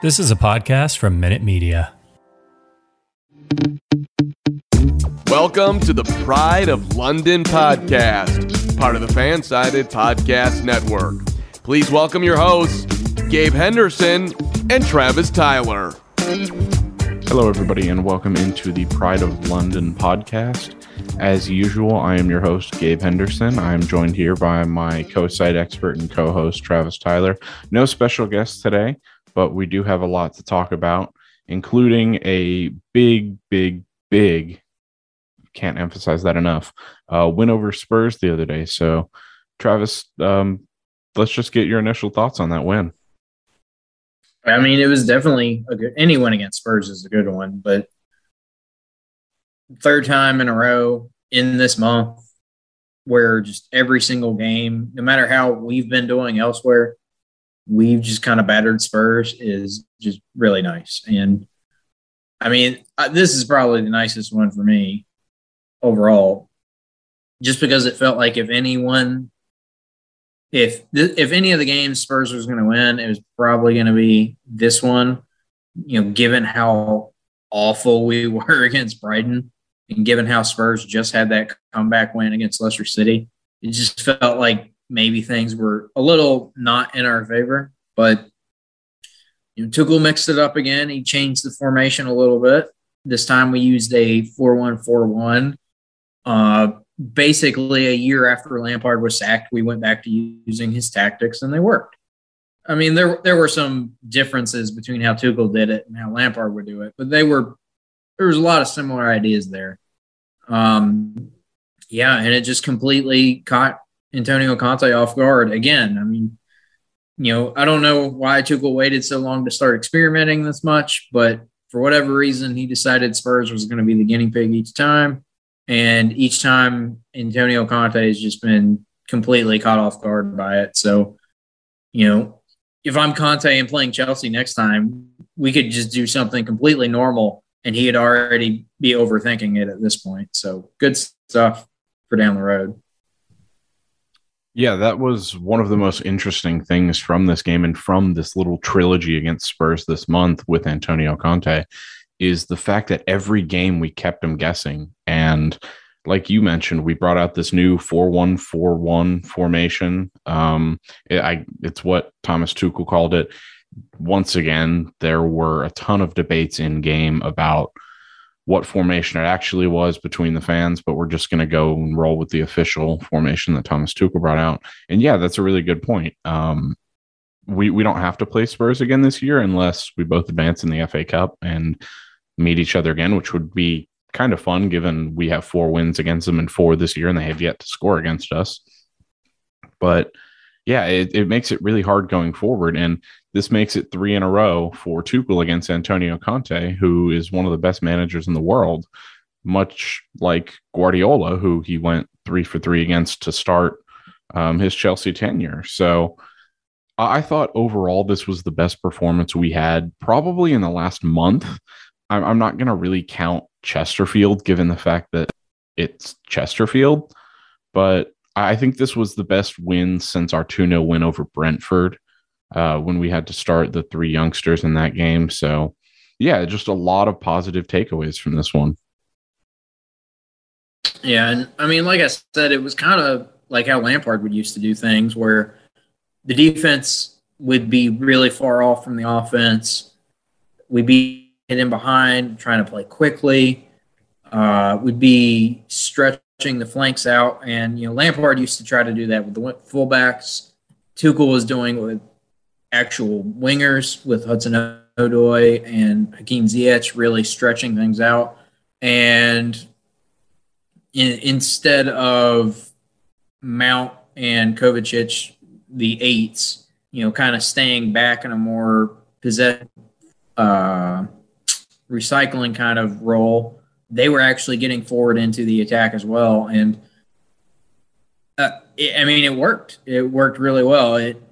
This is a podcast from Minute Media. Welcome to the Pride of London podcast, part of the Fansided Podcast Network. Please welcome your hosts, Gabe Henderson and Travis Tyler. Hello, everybody, and welcome into the Pride of London podcast. As usual, I am your host, Gabe Henderson. I am joined here by my co site expert and co host, Travis Tyler. No special guests today but we do have a lot to talk about, including a big, big, big, can't emphasize that enough, uh, win over Spurs the other day. So, Travis, um, let's just get your initial thoughts on that win. I mean, it was definitely a good. Any win against Spurs is a good one, but third time in a row in this month, where just every single game, no matter how we've been doing elsewhere, we've just kind of battered Spurs is just really nice. And I mean, this is probably the nicest one for me overall, just because it felt like if anyone, if if any of the games Spurs was going to win, it was probably going to be this one. You know, given how awful we were against Brighton, and given how Spurs just had that comeback win against Leicester City, it just felt like maybe things were a little not in our favor. But you know, Tuchel mixed it up again. He changed the formation a little bit. This time we used a 4 1 4 1. Uh, basically, a year after Lampard was sacked, we went back to using his tactics and they worked. I mean, there there were some differences between how Tuchel did it and how Lampard would do it, but they were there was a lot of similar ideas there. Um, yeah, and it just completely caught Antonio Conte off guard again. I mean, you know, I don't know why Tuchel waited so long to start experimenting this much, but for whatever reason, he decided Spurs was going to be the guinea pig each time. And each time, Antonio Conte has just been completely caught off guard by it. So, you know, if I'm Conte and playing Chelsea next time, we could just do something completely normal and he'd already be overthinking it at this point. So, good stuff for down the road. Yeah, that was one of the most interesting things from this game and from this little trilogy against Spurs this month with Antonio Conte is the fact that every game we kept him guessing. And like you mentioned, we brought out this new 4 1 4 1 formation. Um, it, I, it's what Thomas Tuchel called it. Once again, there were a ton of debates in game about what formation it actually was between the fans, but we're just going to go and roll with the official formation that Thomas Tuchel brought out. And yeah, that's a really good point. Um, we we don't have to play Spurs again this year unless we both advance in the FA Cup and meet each other again, which would be kind of fun given we have four wins against them and four this year and they have yet to score against us. But yeah, it, it makes it really hard going forward. And this makes it three in a row for Tuchel against Antonio Conte, who is one of the best managers in the world, much like Guardiola, who he went three for three against to start um, his Chelsea tenure. So I thought overall this was the best performance we had probably in the last month. I'm, I'm not going to really count Chesterfield given the fact that it's Chesterfield, but I think this was the best win since our 2 0 win over Brentford uh, when we had to start the three youngsters in that game. So, yeah, just a lot of positive takeaways from this one. Yeah. And I mean, like I said, it was kind of like how Lampard would used to do things where the defense would be really far off from the offense. We'd be hitting behind, trying to play quickly. Uh, we'd be stretch the flanks out. And, you know, Lampard used to try to do that with the fullbacks. Tuchel was doing with actual wingers with Hudson Odoi and Hakim Ziyech really stretching things out. And in, instead of Mount and Kovacic, the eights, you know, kind of staying back in a more possession, uh, recycling kind of role, they were actually getting forward into the attack as well. And uh, it, I mean, it worked. It worked really well. It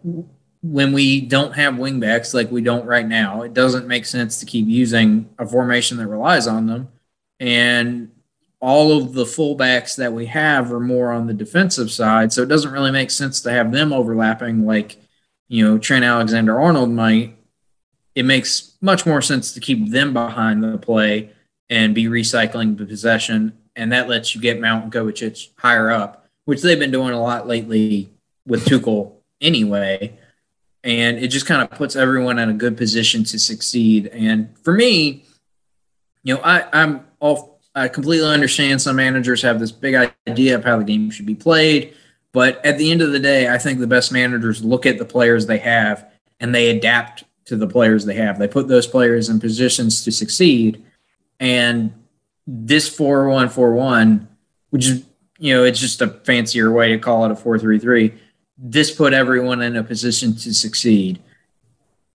when we don't have wingbacks like we don't right now, it doesn't make sense to keep using a formation that relies on them. And all of the fullbacks that we have are more on the defensive side, so it doesn't really make sense to have them overlapping like you know Trent Alexander Arnold might. it makes much more sense to keep them behind the play and be recycling the possession. And that lets you get Mount Kovacic higher up, which they've been doing a lot lately with Tuchel anyway. And it just kind of puts everyone in a good position to succeed. And for me, you know, I, I'm all I completely understand some managers have this big idea of how the game should be played. But at the end of the day, I think the best managers look at the players they have and they adapt to the players they have. They put those players in positions to succeed. And this 4 1 4 1, which is, you know, it's just a fancier way to call it a 4 3 3, this put everyone in a position to succeed.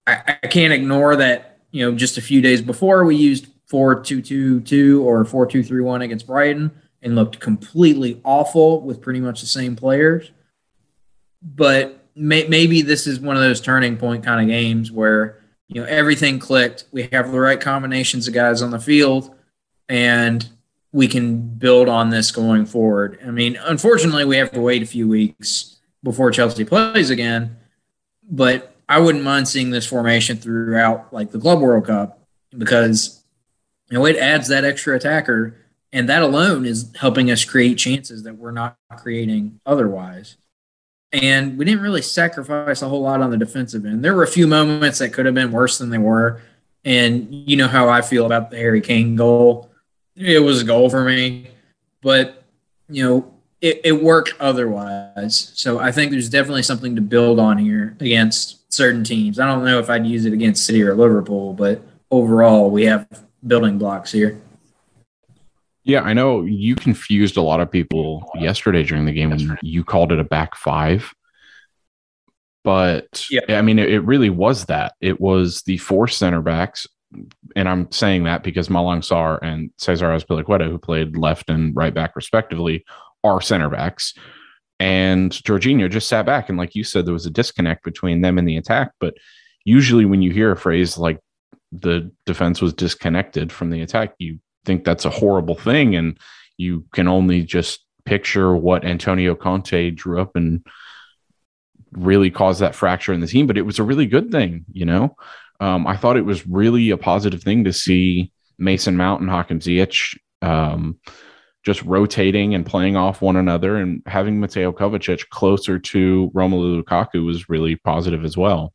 I, I can't ignore that, you know, just a few days before we used 4 2 2 2 or 4 2 3 1 against Brighton and looked completely awful with pretty much the same players. But may, maybe this is one of those turning point kind of games where you know everything clicked. We have the right combinations of guys on the field, and we can build on this going forward. I mean, unfortunately, we have to wait a few weeks before Chelsea plays again, but I wouldn't mind seeing this formation throughout like the Club World Cup because you know it adds that extra attacker, and that alone is helping us create chances that we're not creating otherwise and we didn't really sacrifice a whole lot on the defensive end. There were a few moments that could have been worse than they were, and you know how I feel about the Harry Kane goal. It was a goal for me, but you know it, it worked otherwise. So I think there's definitely something to build on here against certain teams. I don't know if I'd use it against City or Liverpool, but overall we have building blocks here. Yeah, I know you confused a lot of people yesterday during the game when you called it a back five. But yeah. I mean, it, it really was that. It was the four center backs. And I'm saying that because Malang Sarr and Cesar Azpilicueta, who played left and right back respectively, are center backs. And Jorginho just sat back. And like you said, there was a disconnect between them and the attack. But usually when you hear a phrase like the defense was disconnected from the attack, you think that's a horrible thing. And you can only just picture what Antonio Conte drew up and really caused that fracture in the team. But it was a really good thing, you know. Um, I thought it was really a positive thing to see Mason Mount and Hakim Ziyech um, just rotating and playing off one another, and having Mateo Kovacic closer to Romelu Lukaku was really positive as well.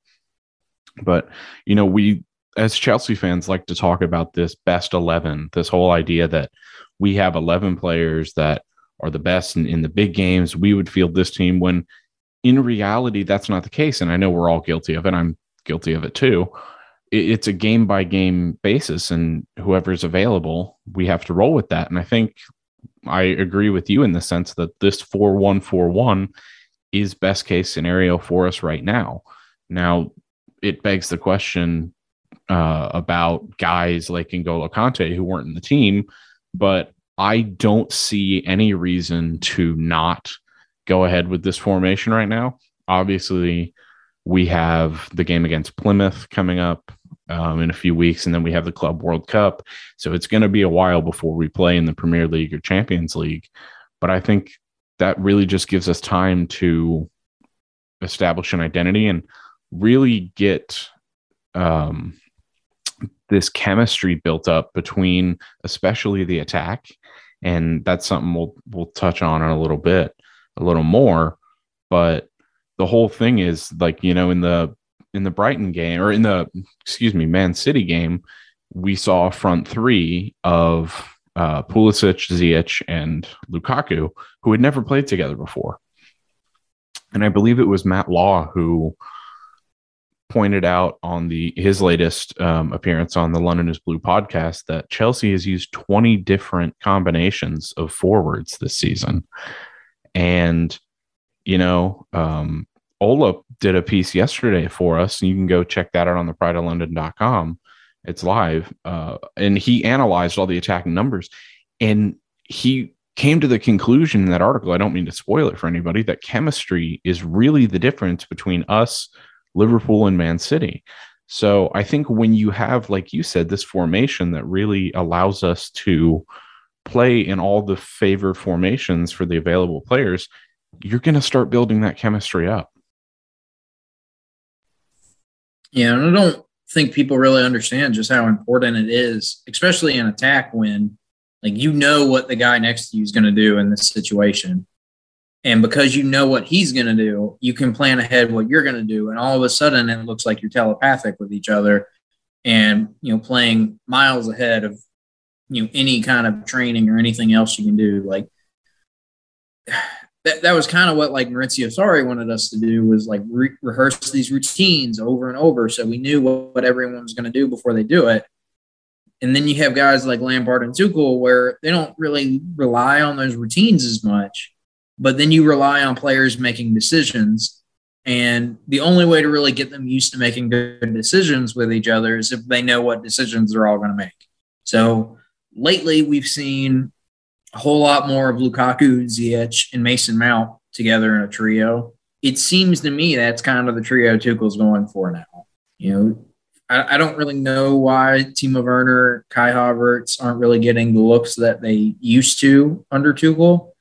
But you know, we as Chelsea fans like to talk about this best 11, this whole idea that we have 11 players that are the best in, in the big games. We would field this team when in reality, that's not the case. And I know we're all guilty of it. I'm guilty of it too. It, it's a game by game basis, and whoever's available, we have to roll with that. And I think I agree with you in the sense that this 4 1 4 1 is best case scenario for us right now. Now, it begs the question uh, about guys like N'Golo Kante who weren't in the team, but I don't see any reason to not go ahead with this formation right now. Obviously, we have the game against Plymouth coming up um, in a few weeks, and then we have the Club World Cup. So it's going to be a while before we play in the Premier League or Champions League. But I think that really just gives us time to establish an identity and really get um, this chemistry built up between especially the attack and that's something we'll we'll touch on in a little bit a little more but the whole thing is like you know in the in the Brighton game or in the excuse me Man City game we saw front three of uh, Pulisic, Ziyech, and Lukaku who had never played together before. And I believe it was Matt Law who pointed out on the his latest um, appearance on the London is Blue podcast that Chelsea has used 20 different combinations of forwards this season. And, you know, um, Ola did a piece yesterday for us, and you can go check that out on the prideoflondon.com. It's live. Uh, and he analyzed all the attacking numbers. And he came to the conclusion in that article, I don't mean to spoil it for anybody, that chemistry is really the difference between us – Liverpool and Man City. So I think when you have, like you said, this formation that really allows us to play in all the favored formations for the available players, you're going to start building that chemistry up. Yeah, and I don't think people really understand just how important it is, especially in attack when like you know what the guy next to you is going to do in this situation. And because you know what he's going to do, you can plan ahead what you're going to do. And all of a sudden, it looks like you're telepathic with each other and, you know, playing miles ahead of, you know, any kind of training or anything else you can do. Like, that, that was kind of what like Maurizio Sarri wanted us to do was like re- rehearse these routines over and over so we knew what, what everyone was going to do before they do it. And then you have guys like Lampard and Tuchel where they don't really rely on those routines as much, but then you rely on players making decisions. And the only way to really get them used to making good decisions with each other is if they know what decisions they're all going to make. So lately, we've seen a whole lot more of Lukaku, Ziyech, and Mason Mount together in a trio. It seems to me that's kind of the trio Tuchel's going for now. You know, I, I don't really know why Timo Werner, Kai Havertz aren't really getting the looks that they used to under Tuchel.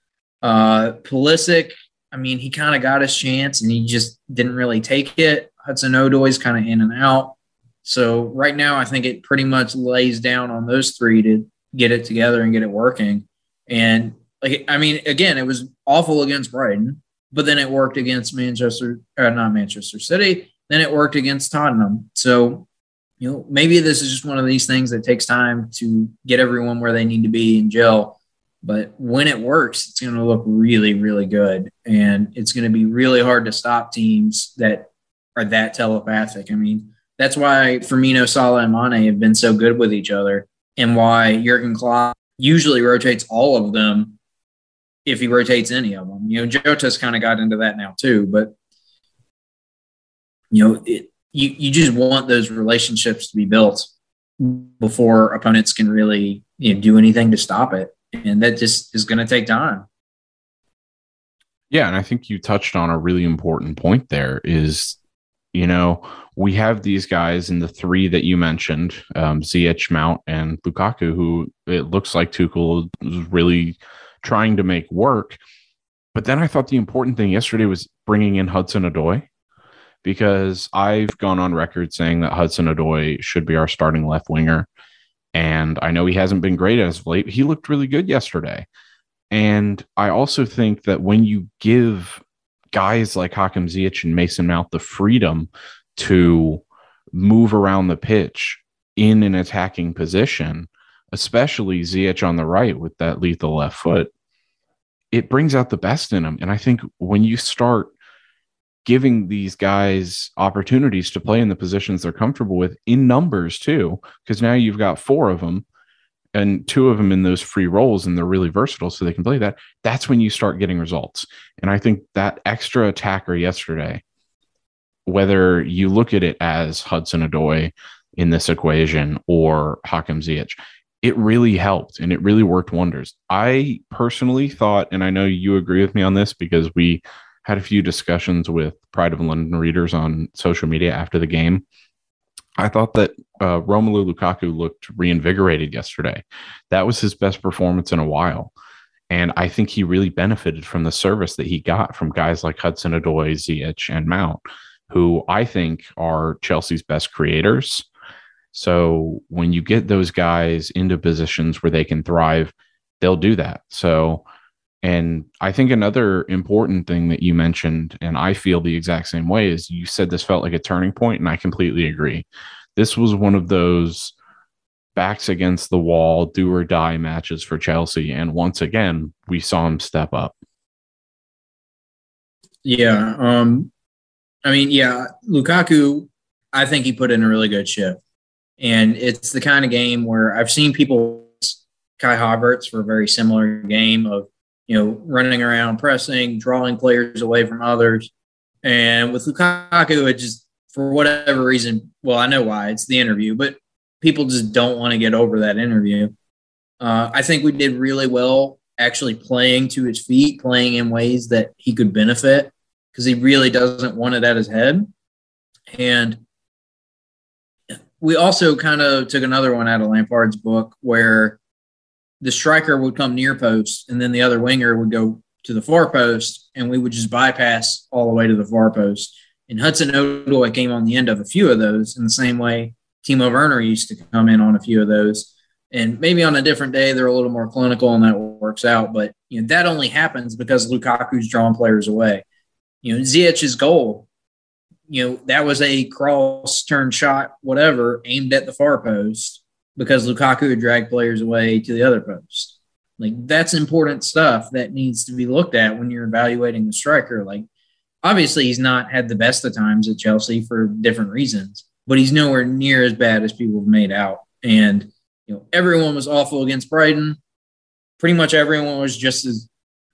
Uh, Pulisic, I mean, he kind of got his chance and he just didn't really take it. Hudson Odoi's kind of in and out. So right now, I think it pretty much lays down on those three to get it together and get it working. And like, I mean, again, it was awful against Brighton, but then it worked against Manchester, uh, not Manchester City. Then it worked against Tottenham. So, you know, maybe this is just one of these things that takes time to get everyone where they need to be in gel. But when it works, it's going to look really, really good. And it's going to be really hard to stop teams that are that telepathic. I mean, that's why Firmino, Salah, and Mane have been so good with each other and why Jurgen Klopp usually rotates all of them if he rotates any of them. You know, Jota's kind of got into that now too, but you know, it, you you just want those relationships to be built before opponents can really you know, do anything to stop it, and that just is going to take time. Yeah, and I think you touched on a really important point there is you know, we have these guys in the three that you mentioned, um, Ziyech, Mount, and Lukaku, who it looks like Tuchel is really trying to make work. But then I thought the important thing yesterday was bringing in Hudson Odoi because I've gone on record saying that Hudson Odoi should be our starting left winger. And I know he hasn't been great as of late. He looked really good yesterday. And I also think that when you give guys like Hakim Ziyech and Mason Mount the freedom to move around the pitch in an attacking position, especially Ziyech on the right with that lethal left foot, it brings out the best in them. And I think when you start giving these guys opportunities to play in the positions they're comfortable with in numbers too, because now you've got four of them and two of them in those free roles and they're really versatile so they can play that that's when you start getting results. And i think that extra attacker yesterday whether you look at it as hudson Odoi in this equation or hakim ziyech it really helped and it really worked wonders. I personally thought and i know you agree with me on this because we had a few discussions with pride of london readers on social media after the game I thought that uh, Romelu Lukaku looked reinvigorated yesterday. That was his best performance in a while. And I think he really benefited from the service that he got from guys like Hudson Odoi, Ziyech, and Mount, who I think are Chelsea's best creators. So when you get those guys into positions where they can thrive, they'll do that. So, and I think another important thing that you mentioned, and I feel the exact same way, is you said this felt like a turning point, and I completely agree. This was one of those backs against the wall, do or die matches for Chelsea. And once again, we saw him step up. Yeah. Um, I mean, yeah, Lukaku, I think he put in a really good shift. And it's the kind of game where I've seen people, Kai Havertz, for a very similar game of, you know, running around, pressing, drawing players away from others. And with Lukaku, it just for whatever reason, well, I know why it's the interview, but people just don't want to get over that interview. Uh, I think we did really well actually playing to his feet, playing in ways that he could benefit because he really doesn't want it at his head. And we also kind of took another one out of Lampard's book where the striker would come near post and then the other winger would go to the far post and we would just bypass all the way to the far post And Hudson Odoi came on the end of a few of those in the same way Timo Werner used to come in on a few of those. And maybe on a different day, they're a little more clinical and that works out. But you know, that only happens because Lukaku's drawn players away. You know, Ziyech's goal, you know, that was a cross turn shot, whatever, aimed at the far post because Lukaku had dragged players away to the other post. Like that's important stuff that needs to be looked at when you're evaluating the striker. Like obviously he's not had the best of times at Chelsea for different reasons, but he's nowhere near as bad as people have made out. And you know, everyone was awful against Brighton. Pretty much everyone was just as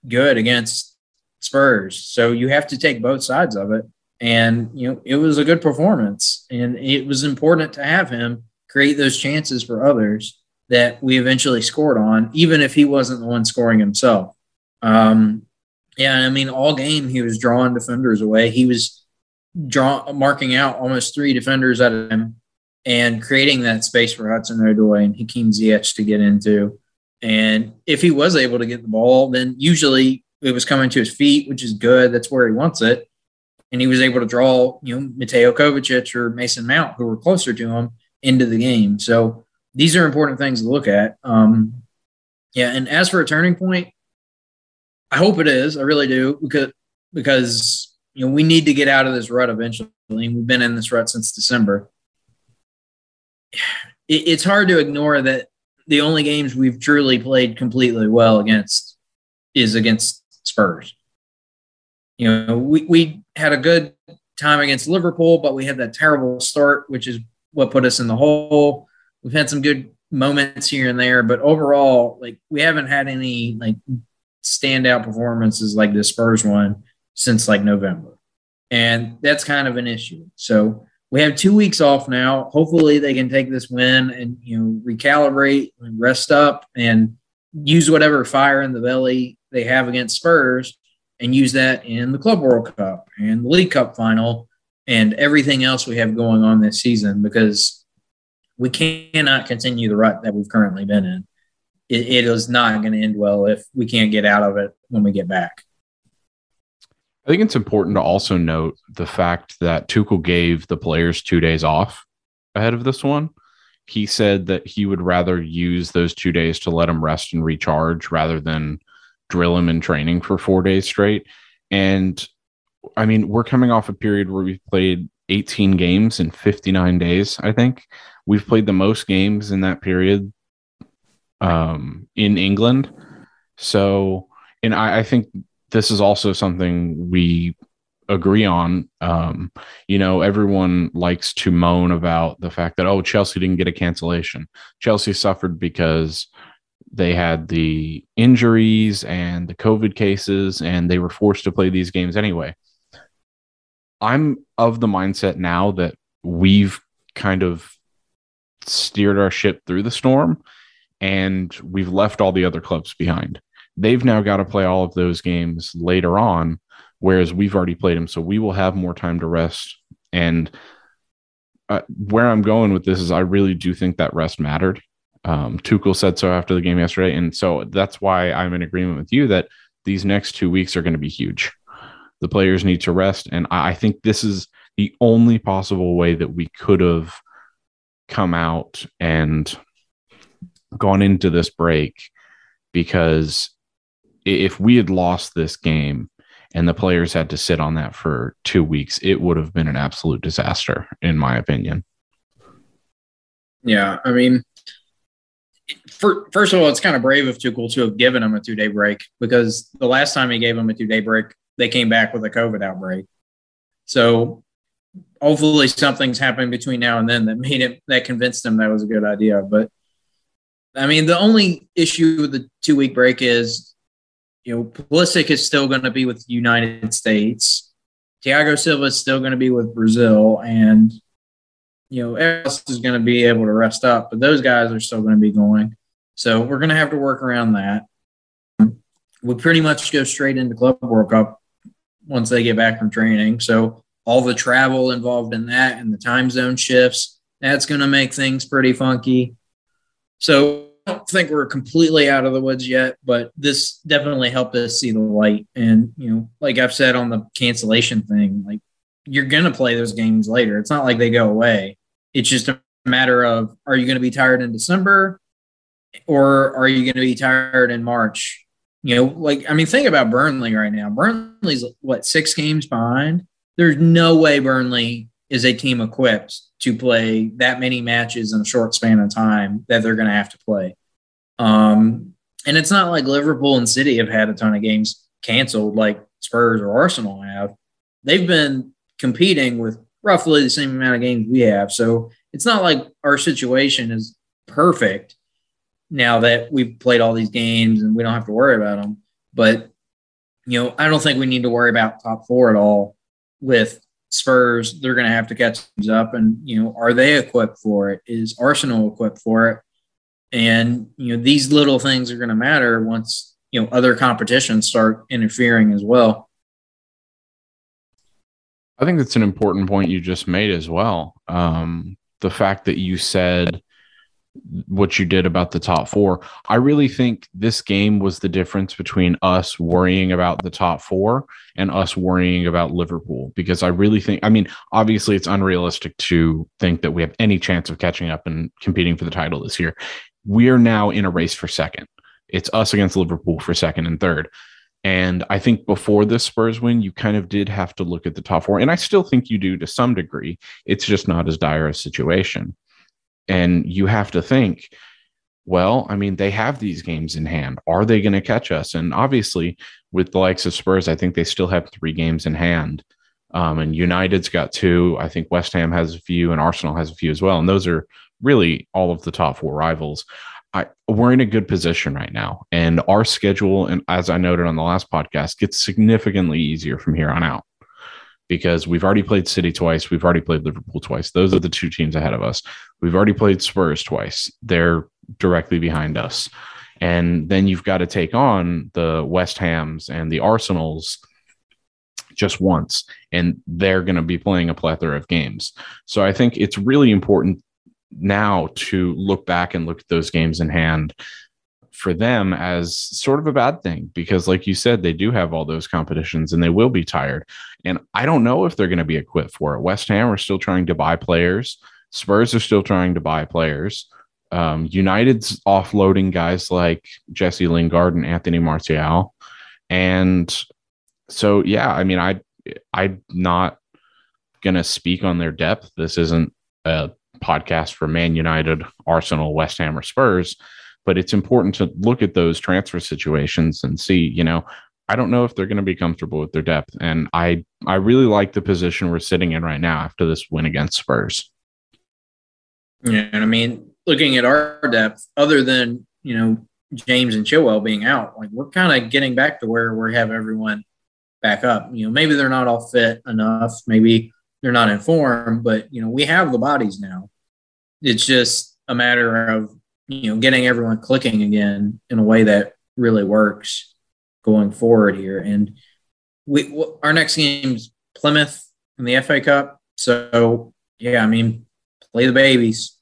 good against Spurs. So you have to take both sides of it. And you know, it was a good performance, and it was important to have him create those chances for others that we eventually scored on, even if he wasn't the one scoring himself. Um, yeah, I mean, all game he was drawing defenders away. He was draw marking out almost three defenders at him and creating that space for Hudson Odoi and Hakim Ziyech to get into. And if he was able to get the ball, then usually it was coming to his feet, which is good. That's where he wants it. And he was able to draw, you know, Mateo Kovacic or Mason Mount, who were closer to him, into the game. So these are important things to look at. Um, yeah, and as for a turning point, I hope it is. I really do because because you know we need to get out of this rut eventually. We've been in this rut since December. It, it's hard to ignore that the only games we've truly played completely well against is against Spurs. You know, we, we had a good time against Liverpool, but we had that terrible start, which is what put us in the hole. We've had some good moments here and there, but overall, like we haven't had any like standout performances like the Spurs one since like November. And that's kind of an issue. So we have two weeks off now. Hopefully they can take this win and you know recalibrate and rest up and use whatever fire in the belly they have against Spurs and use that in the Club World Cup and the League Cup final and everything else we have going on this season because we cannot continue the rut that we've currently been in. it, it is not going to end well if we can't get out of it when we get back. I think it's important to also note the fact that Tuchel gave the players two days off ahead of this one. He said that he would rather use those two days to let them rest and recharge rather than drill them in training for four days straight. And I mean, we're coming off a period where we've played 18 games in 59 days, I think. We've played the most games in that period um, in England. So, and I, I, think this is also something we agree on. Um, you know, everyone likes to moan about the fact that, oh, Chelsea didn't get a cancellation. Chelsea suffered because they had the injuries and the COVID cases, and they were forced to play these games anyway. I'm of the mindset now that we've kind of steered our ship through the storm and we've left all the other clubs behind. They've now got to play all of those games later on, whereas we've already played them. So we will have more time to rest. And uh, where I'm going with this is I really do think that rest mattered. Um, Tuchel said so after the game yesterday. And so that's why I'm in agreement with you that these next two weeks are going to be huge. The players need to rest. And I think this is the only possible way that we could have come out and gone into this break because if we had lost this game and the players had to sit on that for two weeks, it would have been an absolute disaster, in my opinion. Yeah, I mean, for, first of all, it's kind of brave of Tuchel to have given them a two day break because the last time he gave them a two day break, they came back with a COVID outbreak. So hopefully something's happened between now and then that made it that convinced them that was a good idea. But I mean, the only issue with the two week break is, you know, Pulisic is still going to be with the United States. Thiago Silva is still going to be with Brazil, and you know, else is going to be able to rest up, but those guys are still going to be going. So we're going to have to work around that. We pretty much go straight into Club World Cup once they get back from training. So all the travel involved in that and the time zone shifts, that's going to make things pretty funky. So I don't think we're completely out of the woods yet, but this definitely helped us see the light. And, you know, like I've said on the cancellation thing, like you're going to play those games later. It's not like they go away. It's just a matter of are you going to be tired in December or are you going to be tired in March? You know, like, I mean, think about Burnley right now. Burnley's what, six games behind? There's no way Burnley is a team equipped to play that many matches in a short span of time that they're going to have to play. Um, and it's not like Liverpool and City have had a ton of games canceled like Spurs or Arsenal have. They've been competing with roughly the same amount of games we have. So it's not like our situation is perfect now that we've played all these games and we don't have to worry about them. But, you know, I don't think we need to worry about top four at all with Spurs. They're going to have to catch things up. And, you know, are they equipped for it? Is Arsenal equipped for it? And, you know, these little things are going to matter once, you know, other competitions start interfering as well. I think that's an important point you just made as well. Um, the fact that you said what you did about the top four. I really think this game was the difference between us worrying about the top four and us worrying about Liverpool because I really think, I mean, obviously it's unrealistic to think that we have any chance of catching up and competing for the title this year. We are now in a race for second. It's us against Liverpool for second and third. And I think before this Spurs win, you kind of did have to look at the top four. And I still think you do to some degree. It's just not as dire a situation. And you have to think, well, I mean, they have these games in hand. Are they going to catch us? And obviously, with the likes of Spurs, I think they still have three games in hand. Um, and United's got two. I think West Ham has a few, and Arsenal has a few as well. And those are really all of the top four rivals. I, we're in a good position right now, and our schedule, and as I noted on the last podcast, gets significantly easier from here on out because we've already played City twice. We've already played Liverpool twice. Those are the two teams ahead of us. We've already played Spurs twice. They're directly behind us. And then you've got to take on the West Hams and the Arsenals just once. And they're going to be playing a plethora of games. So I think it's really important now to look back and look at those games in hand for them as sort of a bad thing because like you said they do have all those competitions and they will be tired. And i don't know if they're going to be equipped for it. West ham are still trying to buy players. Spurs are still trying to buy players. Um, united's offloading guys like jesse lingard and anthony martial. And so yeah i mean i i'm not going to speak on their depth. This isn't a podcast for man united arsenal west ham or spurs but it's important to look at those transfer situations and see, you know, I don't know if they're going to be comfortable with their depth. And I I really like the position we're sitting in right now after this win against Spurs. Yeah, and I mean, looking at our depth, other than you know James and Chilwell being out, like we're kind of getting back to where we have everyone back up. You know, maybe they're not all fit enough, maybe they're not in form, but you know, we have the bodies now. It's just a matter of you know, getting everyone clicking again in a way that really works going forward here. And we our next game's Plymouth in the FA Cup. So yeah, I mean, play the babies.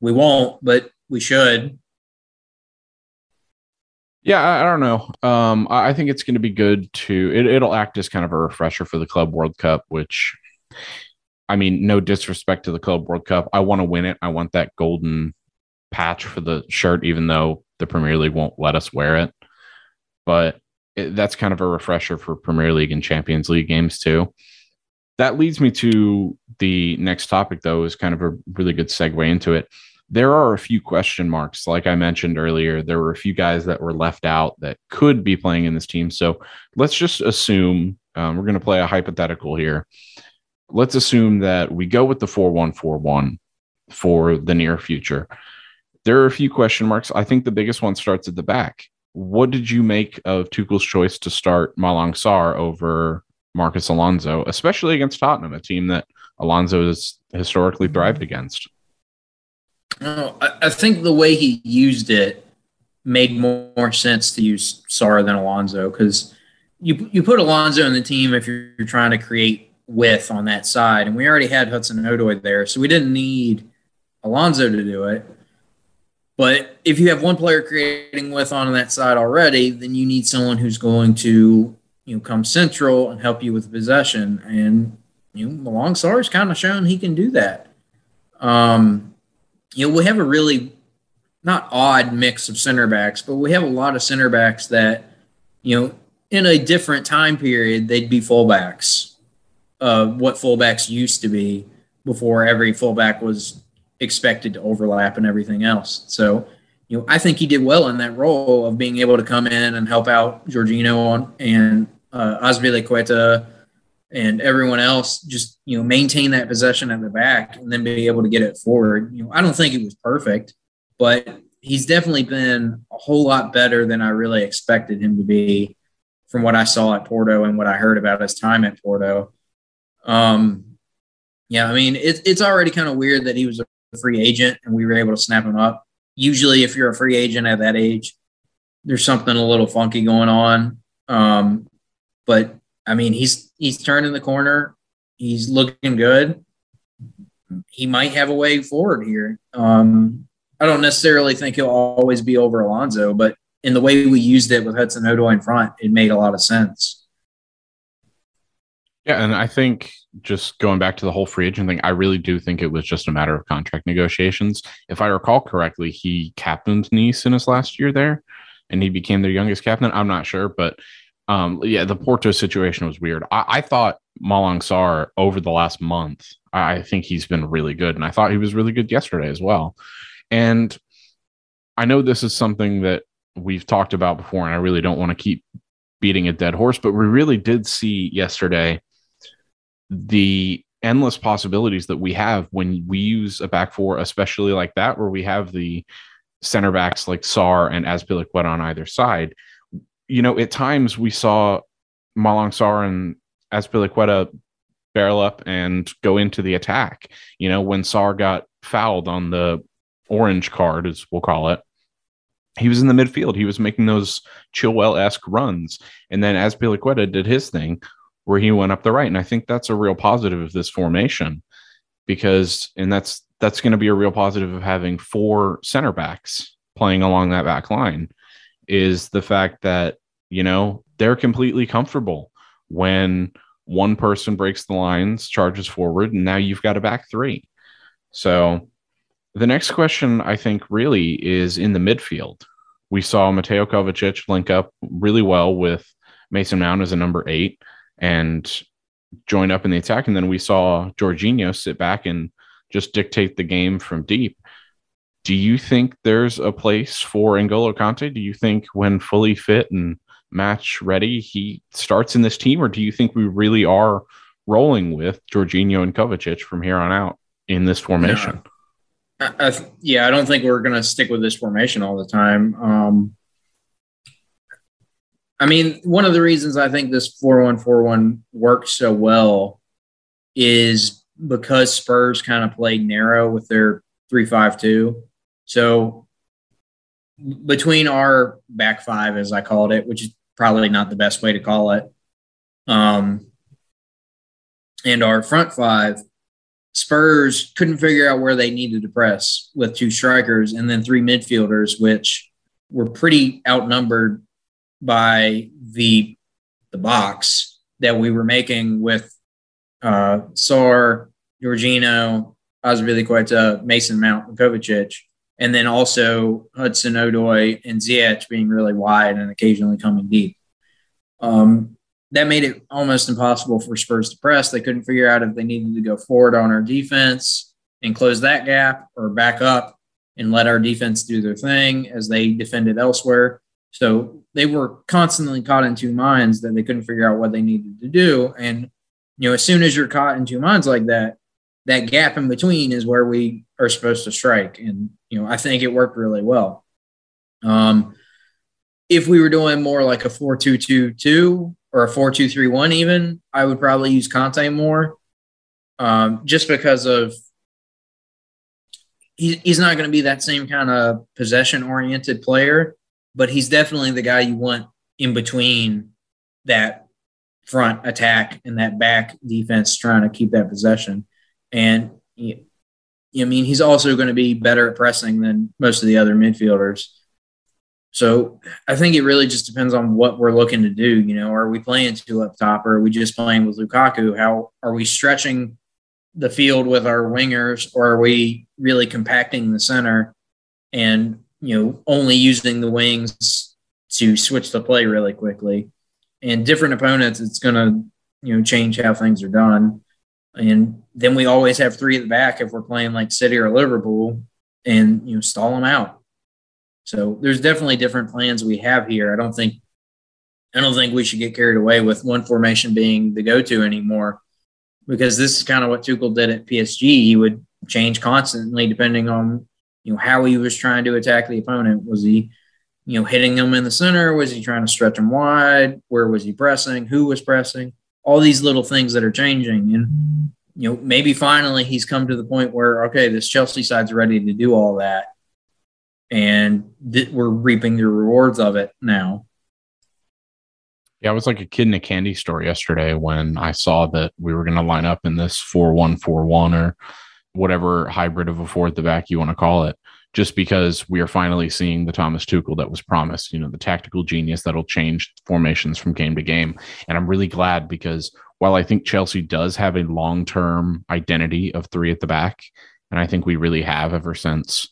We won't, but we should. Yeah, I, I don't know. Um, I think it's going to be good to. It, it'll act as kind of a refresher for the Club World Cup, which, I mean, no disrespect to the Club World Cup. I want to win it. I want that golden patch for the shirt, even though the Premier League won't let us wear it. But it, that's kind of a refresher for Premier League and Champions League games too. That leads me to the next topic, though, is kind of a really good segue into it. There are a few question marks. Like I mentioned earlier, there were a few guys that were left out that could be playing in this team. So let's just assume um, we're going to play a hypothetical here. Let's assume that we go with the 4141 for the near future there are a few question marks. I think the biggest one starts at the back. What did you make of Tuchel's choice to start Malang Sarr over Marcos Alonso, especially against Tottenham, a team that Alonso has historically thrived against? Oh, I, think the way he used it made more, sense to use Sarr than Alonso because you you put Alonso in the team if you're, you're trying to create width on that side, and we already had Hudson Odoi there, so we didn't need Alonso to do it. But if you have one player creating with on that side already, then you need someone who's going to you know come central and help you with possession. And you know, Malang Sarr's kind of shown he can do that. Um, you know, we have a really not odd mix of center backs, but we have a lot of center backs that, you know, in a different time period, they'd be fullbacks, uh, what fullbacks used to be before every fullback was expected to overlap and everything else. So, you know, I think he did well in that role of being able to come in and help out Jorginho on, and uh, Azpilicueta and everyone else just you know maintain that possession at the back and then be able to get it forward. You know, I don't think it was perfect, but he's definitely been a whole lot better than I really expected him to be from what I saw at Porto and what I heard about his time at Porto. Um, yeah, I mean, it, it's already kind of weird that he was a free agent and we were able to snap him up. Usually, if you're a free agent at that age, there's something a little funky going on. Um, but I mean, he's he's turning the corner. He's looking good. He might have a way forward here. Um, I don't necessarily think he'll always be over Alonso, but in the way we used it with Hudson Odoi in front, it made a lot of sense. Yeah, and I think just going back to the whole free agent thing, I really do think it was just a matter of contract negotiations. If I recall correctly, he captained Nice in his last year there, and he became their youngest captain. I'm not sure, but um, yeah, the Porto situation was weird. I, I thought Malang Sarr over the last month, I, I think he's been really good, and I thought he was really good yesterday as well. And I know this is something that we've talked about before, and I really don't want to keep beating a dead horse, but we really did see yesterday the endless possibilities that we have when we use a back four, especially like that, where we have the center backs like Sarr and Azpilicueta on either side you know, at times we saw Malang Sarr and Azpilicueta barrel up and go into the attack. You know, when Sarr got fouled on the orange card, as we'll call it, he was in the midfield. He was making those Chilwell esque runs. And then Azpilicueta did his thing where he went up the right. And I think that's a real positive of this formation because, and that's, that's going to be a real positive of having four center backs playing along that back line is the fact that, you know, they're completely comfortable when one person breaks the lines, charges forward, and now you've got a back three. So the next question I think really is in the midfield. We saw Mateo Kovacic link up really well with Mason Mount as a number eight and join up in the attack. And then we saw Jorginho sit back and just dictate the game from deep do you think there's a place for N'Golo Kante? Do you think when fully fit and match ready, he starts in this team, or do you think we really are rolling with Jorginho and Kovacic from here on out in this formation? Yeah, I, I, yeah, I don't think we're going to stick with this formation all the time. Um, I mean, one of the reasons I think this 4-1-4-1 works so well is because Spurs kind of played narrow with their 3-5-2 so between our back five, as I called it, which is probably not the best way to call it, um, and our front five, Spurs couldn't figure out where they needed to press with two strikers and then three midfielders, which were pretty outnumbered by the the box that we were making with uh, Sarr, Jorginho, Azpilicueta, Mason Mount, and Kovacic and then also Hudson Odoi and Ziyech being really wide and occasionally coming deep. Um, that made it almost impossible for Spurs to press. They couldn't figure out if they needed to go forward on our defense and close that gap or back up and let our defense do their thing as they defended elsewhere. So they were constantly caught in two minds that they couldn't figure out what they needed to do. And, you know, as soon as you're caught in two minds like that, that gap in between is where we are supposed to strike. And, you know, I think it worked really well. Um, if we were doing more like a 4 2 2 2 or a 4 2 3 1, even, I would probably use Kante more um, just because of he, he's not going to be that same kind of possession oriented player, but he's definitely the guy you want in between that front attack and that back defense trying to keep that possession. And I mean, he's also going to be better at pressing than most of the other midfielders. So I think it really just depends on what we're looking to do. You know, are we playing two up top or are we just playing with Lukaku? How are we stretching the field with our wingers or are we really compacting the center and, you know, only using the wings to switch the play really quickly? And different opponents, it's going to, you know, change how things are done. And then we always have three at the back if we're playing like City or Liverpool and, you know, stall them out so there's definitely different plans we have here. I don't think I don't think we should get carried away with one formation being the go-to anymore, because this is kind of what Tuchel did at PSG. He would change constantly depending on you know how he was trying to attack the opponent. Was he you know hitting them in the center? Was he trying to stretch them wide? Where was he pressing? Who was pressing? All these little things that are changing, and you know maybe finally he's come to the point where okay, this Chelsea side's ready to do all that and th- we're reaping the rewards of it now. Yeah, I was like a kid in a candy store yesterday when I saw that we were going to line up in this 4141 or whatever hybrid of a four at the back you want to call it, just because we are finally seeing the Thomas Tuchel that was promised, you know, the tactical genius that'll change formations from game to game. And I'm really glad because while I think Chelsea does have a long term identity of three at the back, and I think we really have ever since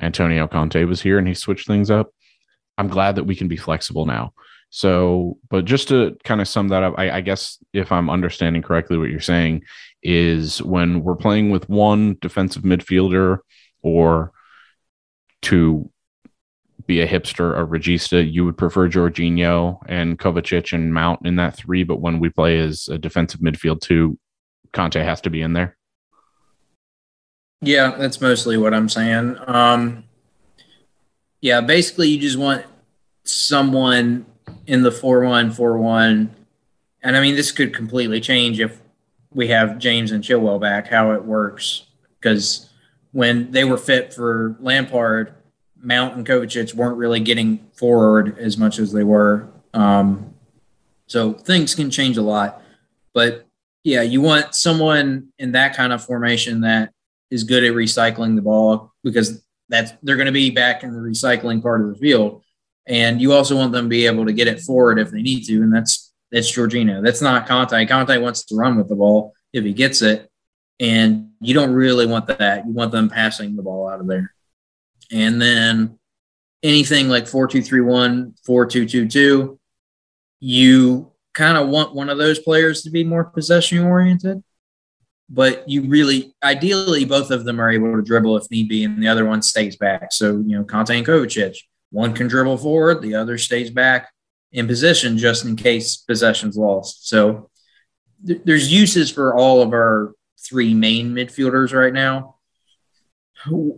Antonio Conte was here and he switched things up. I'm glad that we can be flexible now. So, but just to kind of sum that up, I, I, guess if I'm understanding correctly, what you're saying is when we're playing with one defensive midfielder or to be a hipster, a regista, you would prefer Jorginho and Kovacic and Mount in that three. But when we play as a defensive midfield two, Kante has to be in there. Yeah, that's mostly what I'm saying. Um, yeah, basically, you just want someone in the 4 1 4 1. And I mean, this could completely change if we have James and Chilwell back, how it works. Because when they were fit for Lampard, Mount and Kovacic weren't really getting forward as much as they were. Um, so things can change a lot. But yeah, you want someone in that kind of formation that is good at recycling the ball because that's they're going to be back in the recycling part of the field. And you also want them to be able to get it forward if they need to, and that's that's Jorginho. That's not Kante. Kante wants to run with the ball if he gets it, and you don't really want that. You want them passing the ball out of there. And then anything like four two three one, four two two two, you kind of want one of those players to be more possession oriented but you really ideally both of them are able to dribble if need be and the other one stays back so you know Kante and Kovacic one can dribble forward the other stays back in position just in case possession's lost so th- there's uses for all of our three main midfielders right now we'll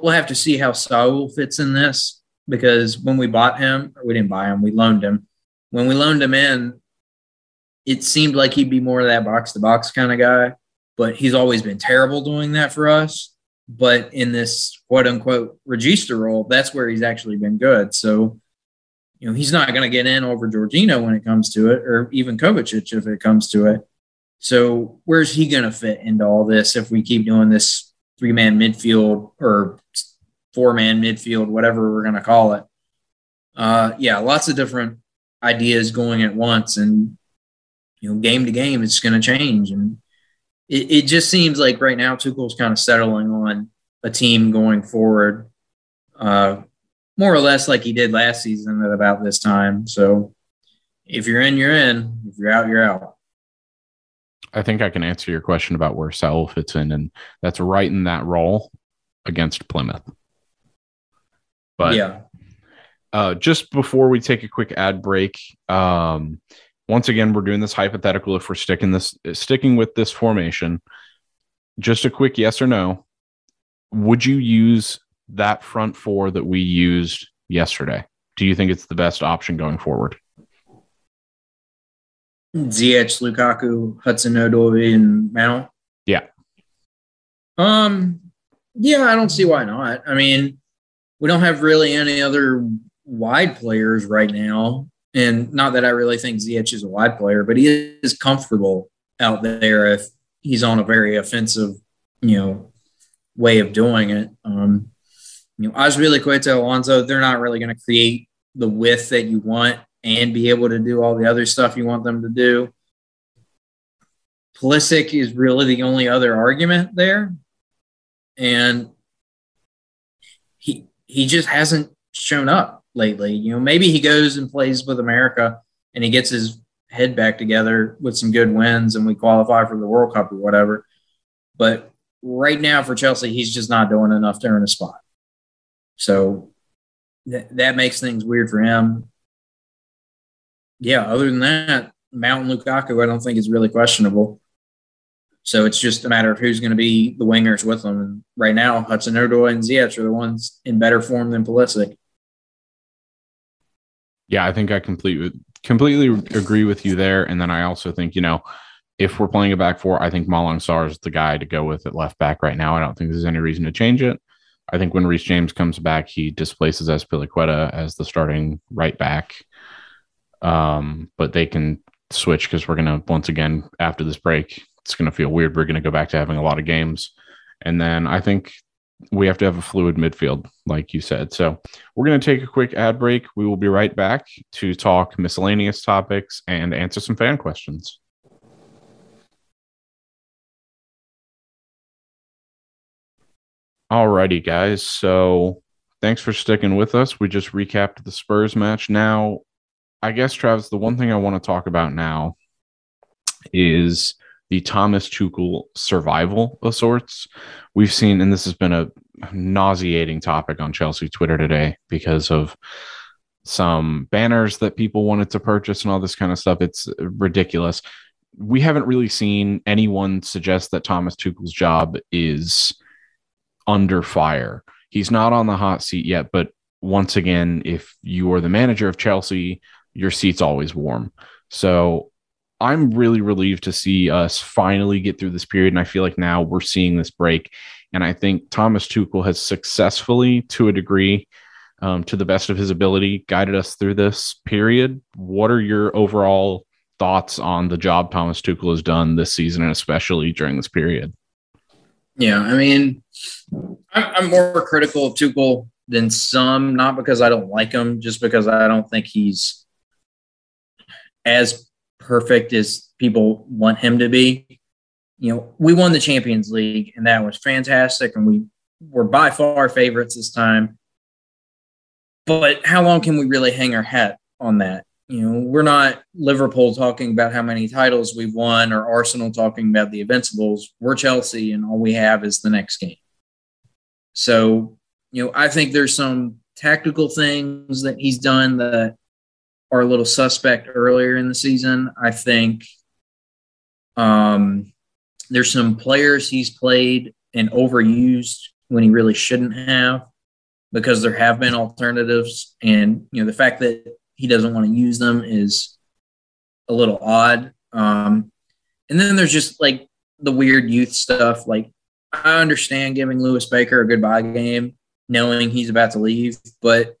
we'll have to see how Saul fits in this because when we bought him or we didn't buy him we loaned him when we loaned him in it seemed like he'd be more of that box to box kind of guy, but he's always been terrible doing that for us. But in this quote unquote regista role, that's where he's actually been good. So, you know, he's not going to get in over Jorginho when it comes to it, or even Kovacic if it comes to it. So, where's he going to fit into all this if we keep doing this three man midfield or four man midfield, whatever we're going to call it? Uh, yeah, lots of different ideas going at once. And you know, game to game, it's going to change. And it, it just seems like right now Tuchel's kind of settling on a team going forward, uh, more or less like he did last season at about this time. So if you're in, you're in. If you're out, you're out. I think I can answer your question about where Saul fits in, and that's right in that role against Plymouth. But yeah, uh, just before we take a quick ad break, um, once again, we're doing this hypothetical. If we're sticking this sticking with this formation, just a quick yes or no. Would you use that front four that we used yesterday? Do you think it's the best option going forward? Ziyech, Lukaku, Hudson Odoi, and Mount. Yeah. Um. Yeah, I don't see why not. I mean, we don't have really any other wide players right now. And not that I really think Ziyech is a wide player, but he is comfortable out there if he's on a very offensive, you know, way of doing it. Um, You know, Azpilicueta, Alonso, they're not really going to create the width that you want and be able to do all the other stuff you want them to do. Pulisic is really the only other argument there. And he he just hasn't shown up lately. You know, maybe he goes and plays with America and he gets his head back together with some good wins and we qualify for the World Cup or whatever. But right now for Chelsea, he's just not doing enough to earn a spot. So th- that makes things weird for him. Yeah, other than that, Mount Lukaku, I don't think is really questionable. So it's just a matter of who's going to be the wingers with them. And right now, Hudson Odoi and Ziyech are the ones in better form than Pulisic. Yeah, I think I completely completely agree with you there. And then I also think, you know, if we're playing a back four, I think Malang Sarr is the guy to go with at left back right now. I don't think there's any reason to change it. I think when Reece James comes back, he displaces Azpilicueta as the starting right back. Um, but they can switch because we're going to, once again, after this break, it's going to feel weird. We're going to go back to having a lot of games. And then I think we have to have a fluid midfield, like you said. So we're going to take a quick ad break. We will be right back to talk miscellaneous topics and answer some fan questions. Alrighty, guys. So thanks for sticking with us. We just recapped the Spurs match. Now, I guess, Travis, the one thing I want to talk about now is the Thomas Tuchel survival of sorts. We've seen, and this has been a nauseating topic on Chelsea Twitter today because of some banners that people wanted to purchase and all this kind of stuff. It's ridiculous. We haven't really seen anyone suggest that Thomas Tuchel's job is under fire. He's not on the hot seat yet, but once again, if you are the manager of Chelsea, your seat's always warm. So I'm really relieved to see us finally get through this period. And I feel like now we're seeing this break. And I think Thomas Tuchel has successfully, to a degree, um, to the best of his ability, guided us through this period. What are your overall thoughts on the job Thomas Tuchel has done this season and especially during this period? Yeah, I mean, I'm more critical of Tuchel than some, not because I don't like him, just because I don't think he's as perfect as people want him to be. You know, we won the Champions League, and that was fantastic, and we were by far favorites this time. But how long can we really hang our hat on that? You know, we're not Liverpool talking about how many titles we've won or Arsenal talking about the Invincibles. We're Chelsea, and all we have is the next game. So, you know, I think there's some tactical things that he's done that are a little suspect earlier in the season. I think um, there's some players he's played and overused when he really shouldn't have because there have been alternatives. And, you know, the fact that he doesn't want to use them is a little odd. Um, and then there's just like the weird youth stuff. Like, I understand giving Lewis Baker a goodbye game, knowing he's about to leave, but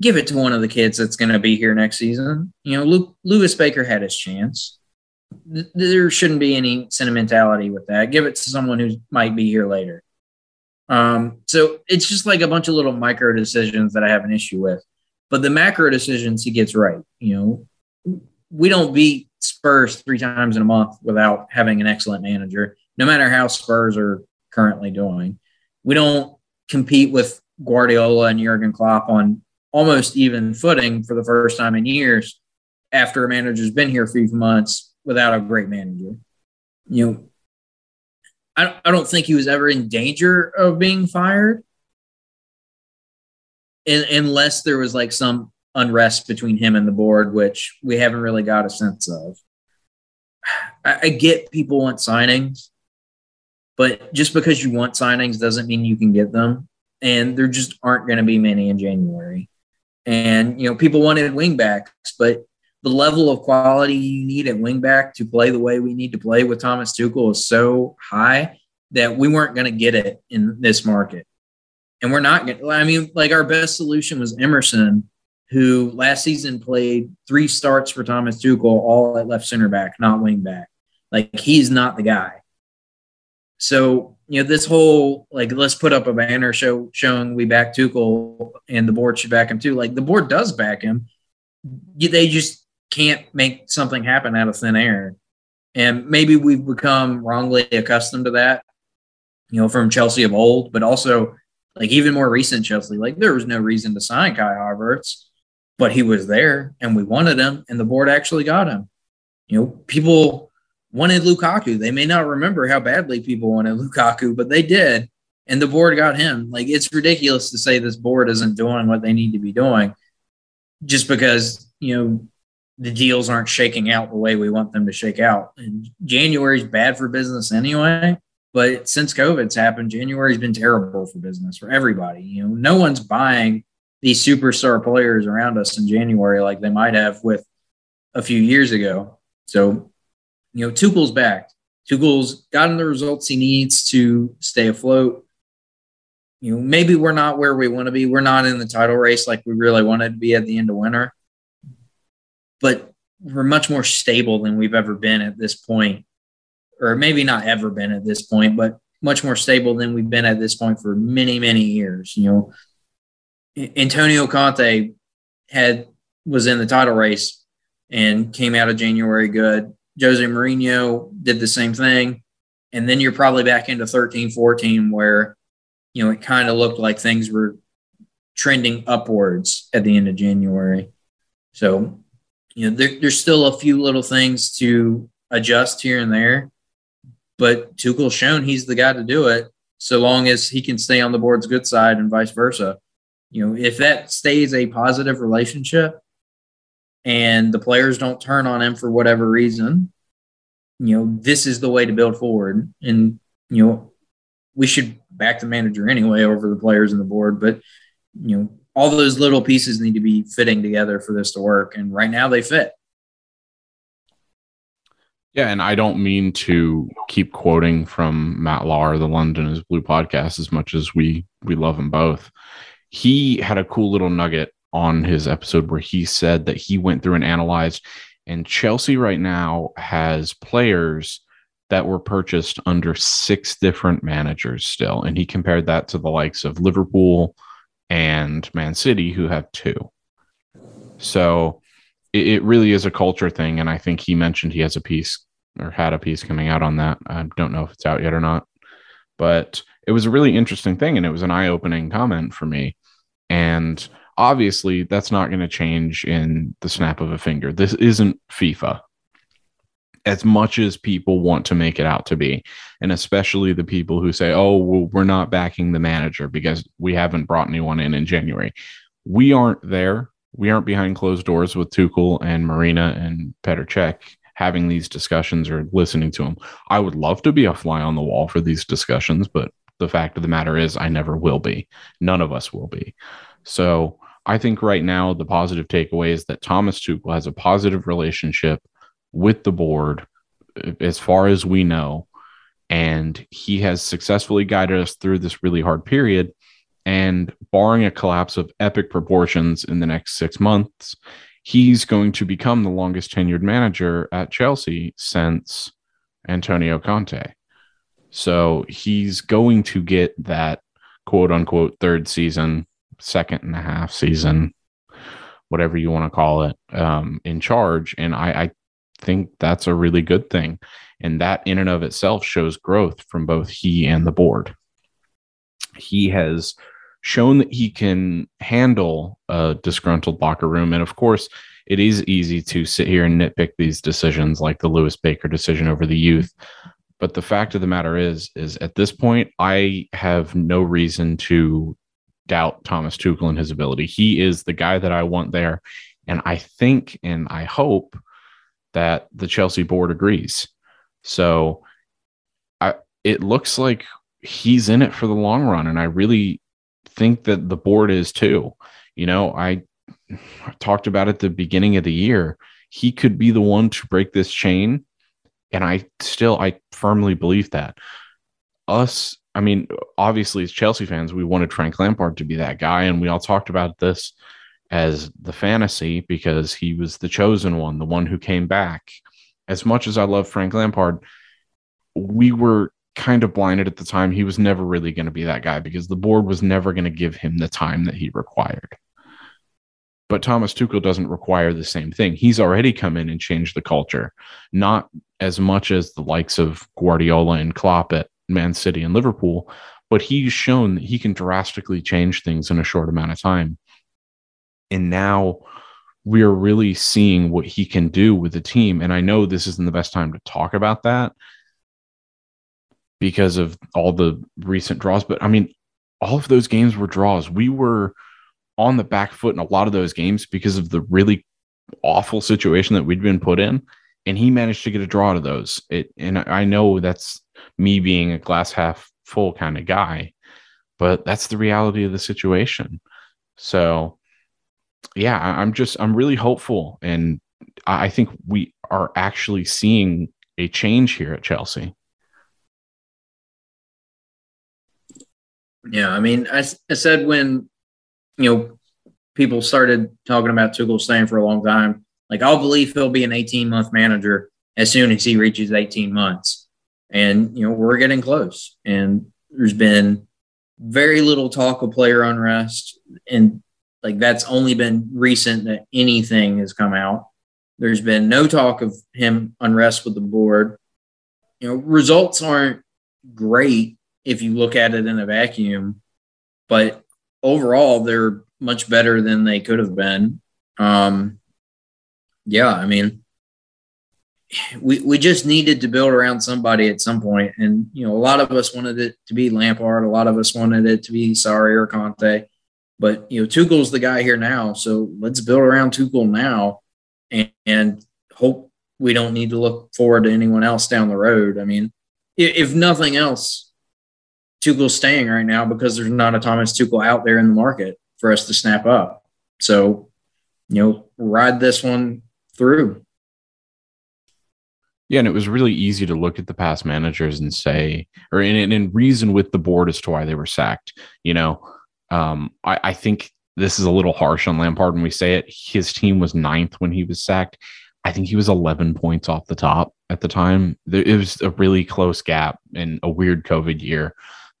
give it to one of the kids that's going to be here next season. You know, Luke, Lewis Baker had his chance. There shouldn't be any sentimentality with that. Give it to someone who might be here later. Um, so it's just like a bunch of little micro decisions that I have an issue with. But the macro decisions he gets right. You know, we don't beat Spurs three times in a month without having an excellent manager, no matter how Spurs are currently doing. We don't compete with Guardiola and Jurgen Klopp on almost even footing for the first time in years after a manager's been here a few months without a great manager. You know, I, I don't think he was ever in danger of being fired unless there was like some unrest between him and the board, which we haven't really got a sense of. I, I get people want signings, but just because you want signings doesn't mean you can get them. And there just aren't going to be many in January. And, you know, people wanted wingbacks, but the level of quality you need at wingback to play the way we need to play with Thomas Tuchel is so high that we weren't going to get it in this market. And we're not going I mean, like our best solution was Emerson, who last season played three starts for Thomas Tuchel, all at left center back, not wing back. Like he's not the guy. So, you know, this whole like let's put up a banner show showing we back Tuchel and the board should back him too. Like the board does back him. They just can't make something happen out of thin air. And maybe we've become wrongly accustomed to that, you know, from Chelsea of old, but also like even more recent Chelsea. Like there was no reason to sign Kai Havertz, but he was there and we wanted him and the board actually got him. You know, people wanted Lukaku. They may not remember how badly people wanted Lukaku, but they did. And the board got him. Like it's ridiculous to say this board isn't doing what they need to be doing just because, you know, the deals aren't shaking out the way we want them to shake out. And January is bad for business anyway. But since COVID's happened, January's been terrible for business for everybody. You know, no one's buying these superstar players around us in January like they might have with a few years ago. So, you know, Tuchel's back. Tuchel's gotten the results he needs to stay afloat. You know, maybe we're not where we want to be. We're not in the title race like we really wanted to be at the end of winter, but we're much more stable than we've ever been at this point, or maybe not ever been at this point, but much more stable than we've been at this point for many, many years. You know, Antonio Conte had was in the title race and came out of January good. Jose Mourinho did the same thing. And then you're probably back into 13 14 where, you know, it kind of looked like things were trending upwards at the end of January. So, you know, there, there's still a few little things to adjust here and there, but Tuchel's shown he's the guy to do it so long as he can stay on the board's good side and vice versa. You know, if that stays a positive relationship, and the players don't turn on him for whatever reason, you know, this is the way to build forward. And, you know, we should back the manager anyway over the players and the board, but, you know, all those little pieces need to be fitting together for this to work. And right now they fit. Yeah, and I don't mean to keep quoting from Matt Lahr, the London is Blue podcast, as much as we we love them both. He had a cool little nugget on his episode where he said that he went through and analyzed, and Chelsea right now has players that were purchased under six different managers still. And he compared that to the likes of Liverpool and Man City, who have two. So it, it really is a culture thing. And I think he mentioned he has a piece or had a piece coming out on that. I don't know if it's out yet or not, but it was a really interesting thing. And it was an eye opening comment for me. And obviously that's not going to change in the snap of a finger. This isn't FIFA as much as people want to make it out to be. And especially the people who say, oh, well, we're not backing the manager because we haven't brought anyone in in January. We aren't there. We aren't behind closed doors with Tuchel and Marina and Petr Cech having these discussions or listening to them. I would love to be a fly on the wall for these discussions, but the fact of the matter is, I never will be. None of us will be. So I think right now the positive takeaway is that Thomas Tuchel has a positive relationship with the board uh, as far as we know. And he has successfully guided us through this really hard period. And barring a collapse of epic proportions in the next six months, he's going to become the longest tenured manager at Chelsea since Antonio Conte. So he's going to get that quote unquote third season second and a half season, whatever you want to call it, um, in charge. And I, I think that's a really good thing. And that in and of itself shows growth from both he and the board. He has shown that he can handle a disgruntled locker room. And of course, it is easy to sit here and nitpick these decisions like the Lewis Baker decision over the youth. But the fact of the matter is, is at this point, I have no reason to doubt Thomas Tuchel and his ability. He is the guy that I want there. And I think and I hope that the Chelsea board agrees. So I it looks like he's in it for the long run. And I really think that the board is too. You know, I talked about at the beginning of the year. He could be the one to break this chain. And I still I firmly believe that. Us I mean, obviously, as Chelsea fans, we wanted Frank Lampard to be that guy, and we all talked about this as the fantasy because he was the chosen one, the one who came back. As much as I love Frank Lampard, we were kind of blinded at the time. He was never really going to be that guy because the board was never going to give him the time that he required. But Thomas Tuchel doesn't require the same thing. He's already come in and changed the culture, not as much as the likes of Guardiola and Klopp at Man City and Liverpool, but he's shown that he can drastically change things in a short amount of time. And now we're really seeing what he can do with the team. And I know this isn't the best time to talk about that because of all the recent draws, but I mean, all of those games were draws. We were on the back foot in a lot of those games because of the really awful situation that we'd been put in. And he managed to get a draw of those. It, and I know that's me being a glass half full kind of guy, but that's the reality of the situation. So, yeah, I'm just, I'm really hopeful. And I think we are actually seeing a change here at Chelsea. Yeah, I mean, I, I said when you know people started talking about Tuchel staying for a long time, like I'll believe he'll be an 18 month manager as soon as he reaches 18 months, and you know we're getting close. And there's been very little talk of player unrest, and like that's only been recent that anything has come out. There's been no talk of him unrest with the board. You know, results aren't great if you look at it in a vacuum. But overall, they're much better than they could have been. Um, yeah, I mean, we we just needed to build around somebody at some point, and you know, a lot of us wanted it to be Lampard, a lot of us wanted it to be Sarri or Conte, but you know, Tuchel's the guy here now, so let's build around Tuchel now, and, and hope we don't need to look forward to anyone else down the road. I mean, if nothing else, Tuchel's staying right now because there's not a Thomas Tuchel out there in the market for us to snap up. So, you know, ride this one through. Yeah, and it was really easy to look at the past managers and say, or in, in reason with the board as to why they were sacked. You know, um, I, I think this is a little harsh on Lampard when we say it. His team was ninth when he was sacked. I think he was 11 points off the top at the time. It was a really close gap in a weird COVID year.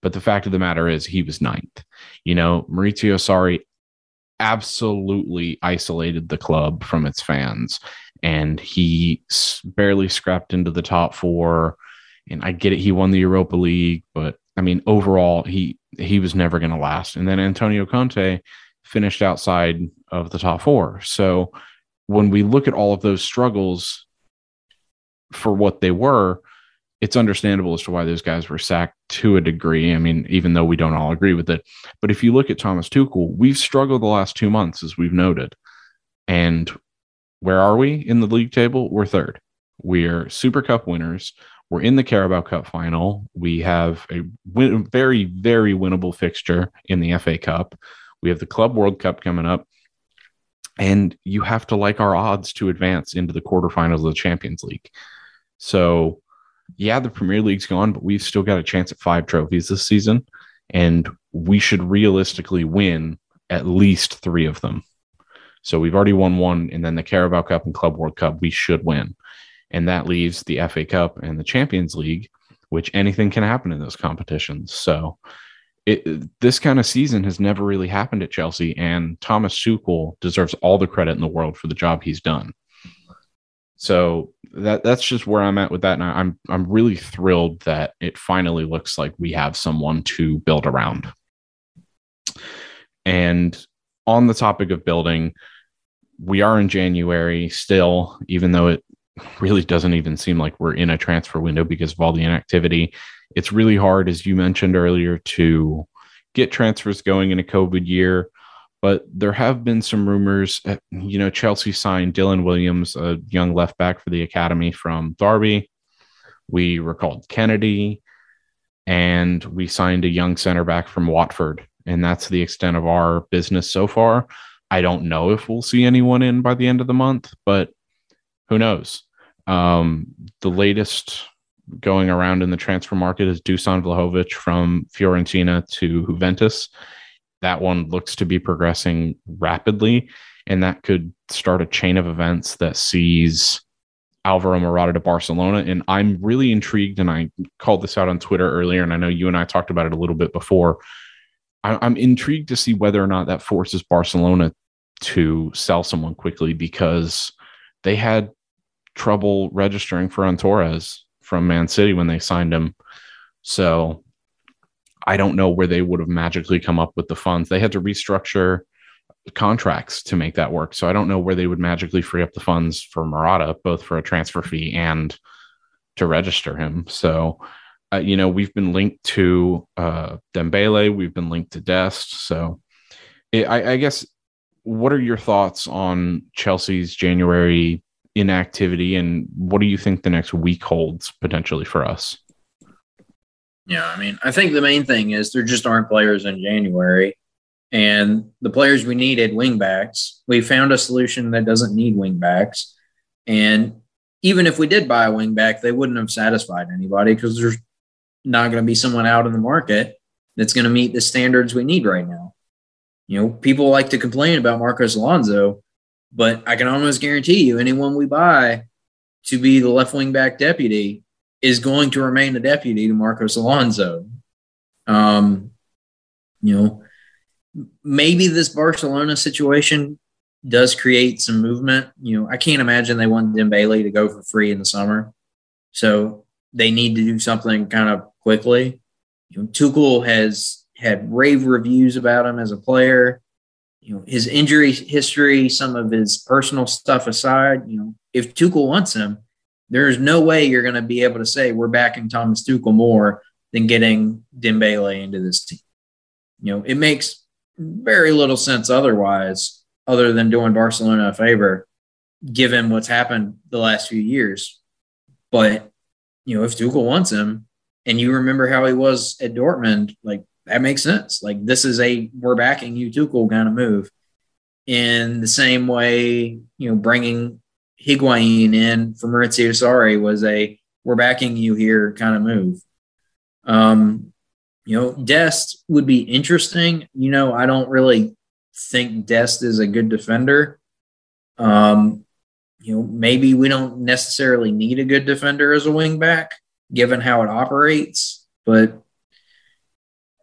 But the fact of the matter is, he was ninth. You know, Maurizio Sarri absolutely isolated the club from its fans, and he barely scrapped into the top four. And I get it, he won the Europa League, but I mean, overall, he he was never going to last. And then Antonio Conte finished outside of the top four. So when we look at all of those struggles for what they were, it's understandable as to why those guys were sacked to a degree. I mean, even though we don't all agree with it. But if you look at Thomas Tuchel, we've struggled the last two months, as we've noted. And where are we in the league table? We're third. We're Super Cup winners. We're in the Carabao Cup final. We have a win- very, very winnable fixture in the FA Cup. We have the Club World Cup coming up. And you have to like our odds to advance into the quarterfinals of the Champions League. So yeah, the Premier League's gone, but we've still got a chance at five trophies this season, and we should realistically win at least three of them. So we've already won one, and then the Carabao Cup and Club World Cup we should win, and that leaves the FA Cup and the Champions League, which anything can happen in those competitions. So. It, this kind of season has never really happened at Chelsea, and Thomas Tuchel deserves all the credit in the world for the job he's done. So that that's just where I'm at with that, and I'm I'm really thrilled that it finally looks like we have someone to build around. And on the topic of building, we are in January still, even though it really doesn't even seem like we're in a transfer window because of all the inactivity. It's really hard, as you mentioned earlier, to get transfers going in a COVID year. But there have been some rumors. You know, Chelsea signed Dylan Williams, a young left back for the academy from Derby. We recalled Kennedy, and we signed a young center back from Watford. And that's the extent of our business so far. I don't know if we'll see anyone in by the end of the month, but who knows? Um, the latest going around in the transfer market is Dusan Vlahovic from Fiorentina to Juventus that one looks to be progressing rapidly and that could start a chain of events that sees Alvaro Morata to Barcelona. And I'm really intrigued, and I called this out on Twitter earlier, and I know you and I talked about it a little bit before. I'm intrigued to see whether or not that forces Barcelona to sell someone quickly because they had trouble registering Ferran Torres from Man City when they signed him. So I don't know where they would have magically come up with the funds. They had to restructure contracts to make that work. So I don't know where they would magically free up the funds for Morata, both for a transfer fee and to register him. So, uh, you know, we've been linked to uh, Dembele, we've been linked to Dest. So it, I, I guess, what are your thoughts on Chelsea's January inactivity and what do you think the next week holds potentially for us? Yeah, I mean, I think the main thing is there just aren't players in January. And the players we needed, wingbacks, we found a solution that doesn't need wingbacks. And even if we did buy a wingback, they wouldn't have satisfied anybody because there's not going to be someone out in the market that's going to meet the standards we need right now. You know, people like to complain about Marcos Alonso, but I can almost guarantee you anyone we buy to be the left wing back deputy is going to remain a deputy to Marcos Alonso. Um, you know, maybe this Barcelona situation does create some movement. You know, I can't imagine they want Dembele to go for free in the summer. So they need to do something kind of quickly. You know, Tuchel has had rave reviews about him as a player. You know, his injury history, some of his personal stuff aside, you know, if Tuchel wants him, there's no way you're going to be able to say we're backing Thomas Tuchel more than getting Dembele into this team. You know, it makes very little sense otherwise, other than doing Barcelona a favor, given what's happened the last few years. But you know, if Tuchel wants him, and you remember how he was at Dortmund, like that makes sense. Like this is a we're backing you Tuchel kind of move. In the same way, you know, bringing Higuain in for Maurizio Sarri was a we're backing you here kind of move. Um, you know, Dest would be interesting. You know, I don't really think Dest is a good defender. Um, you know, maybe we don't necessarily need a good defender as a wingback, given how it operates. But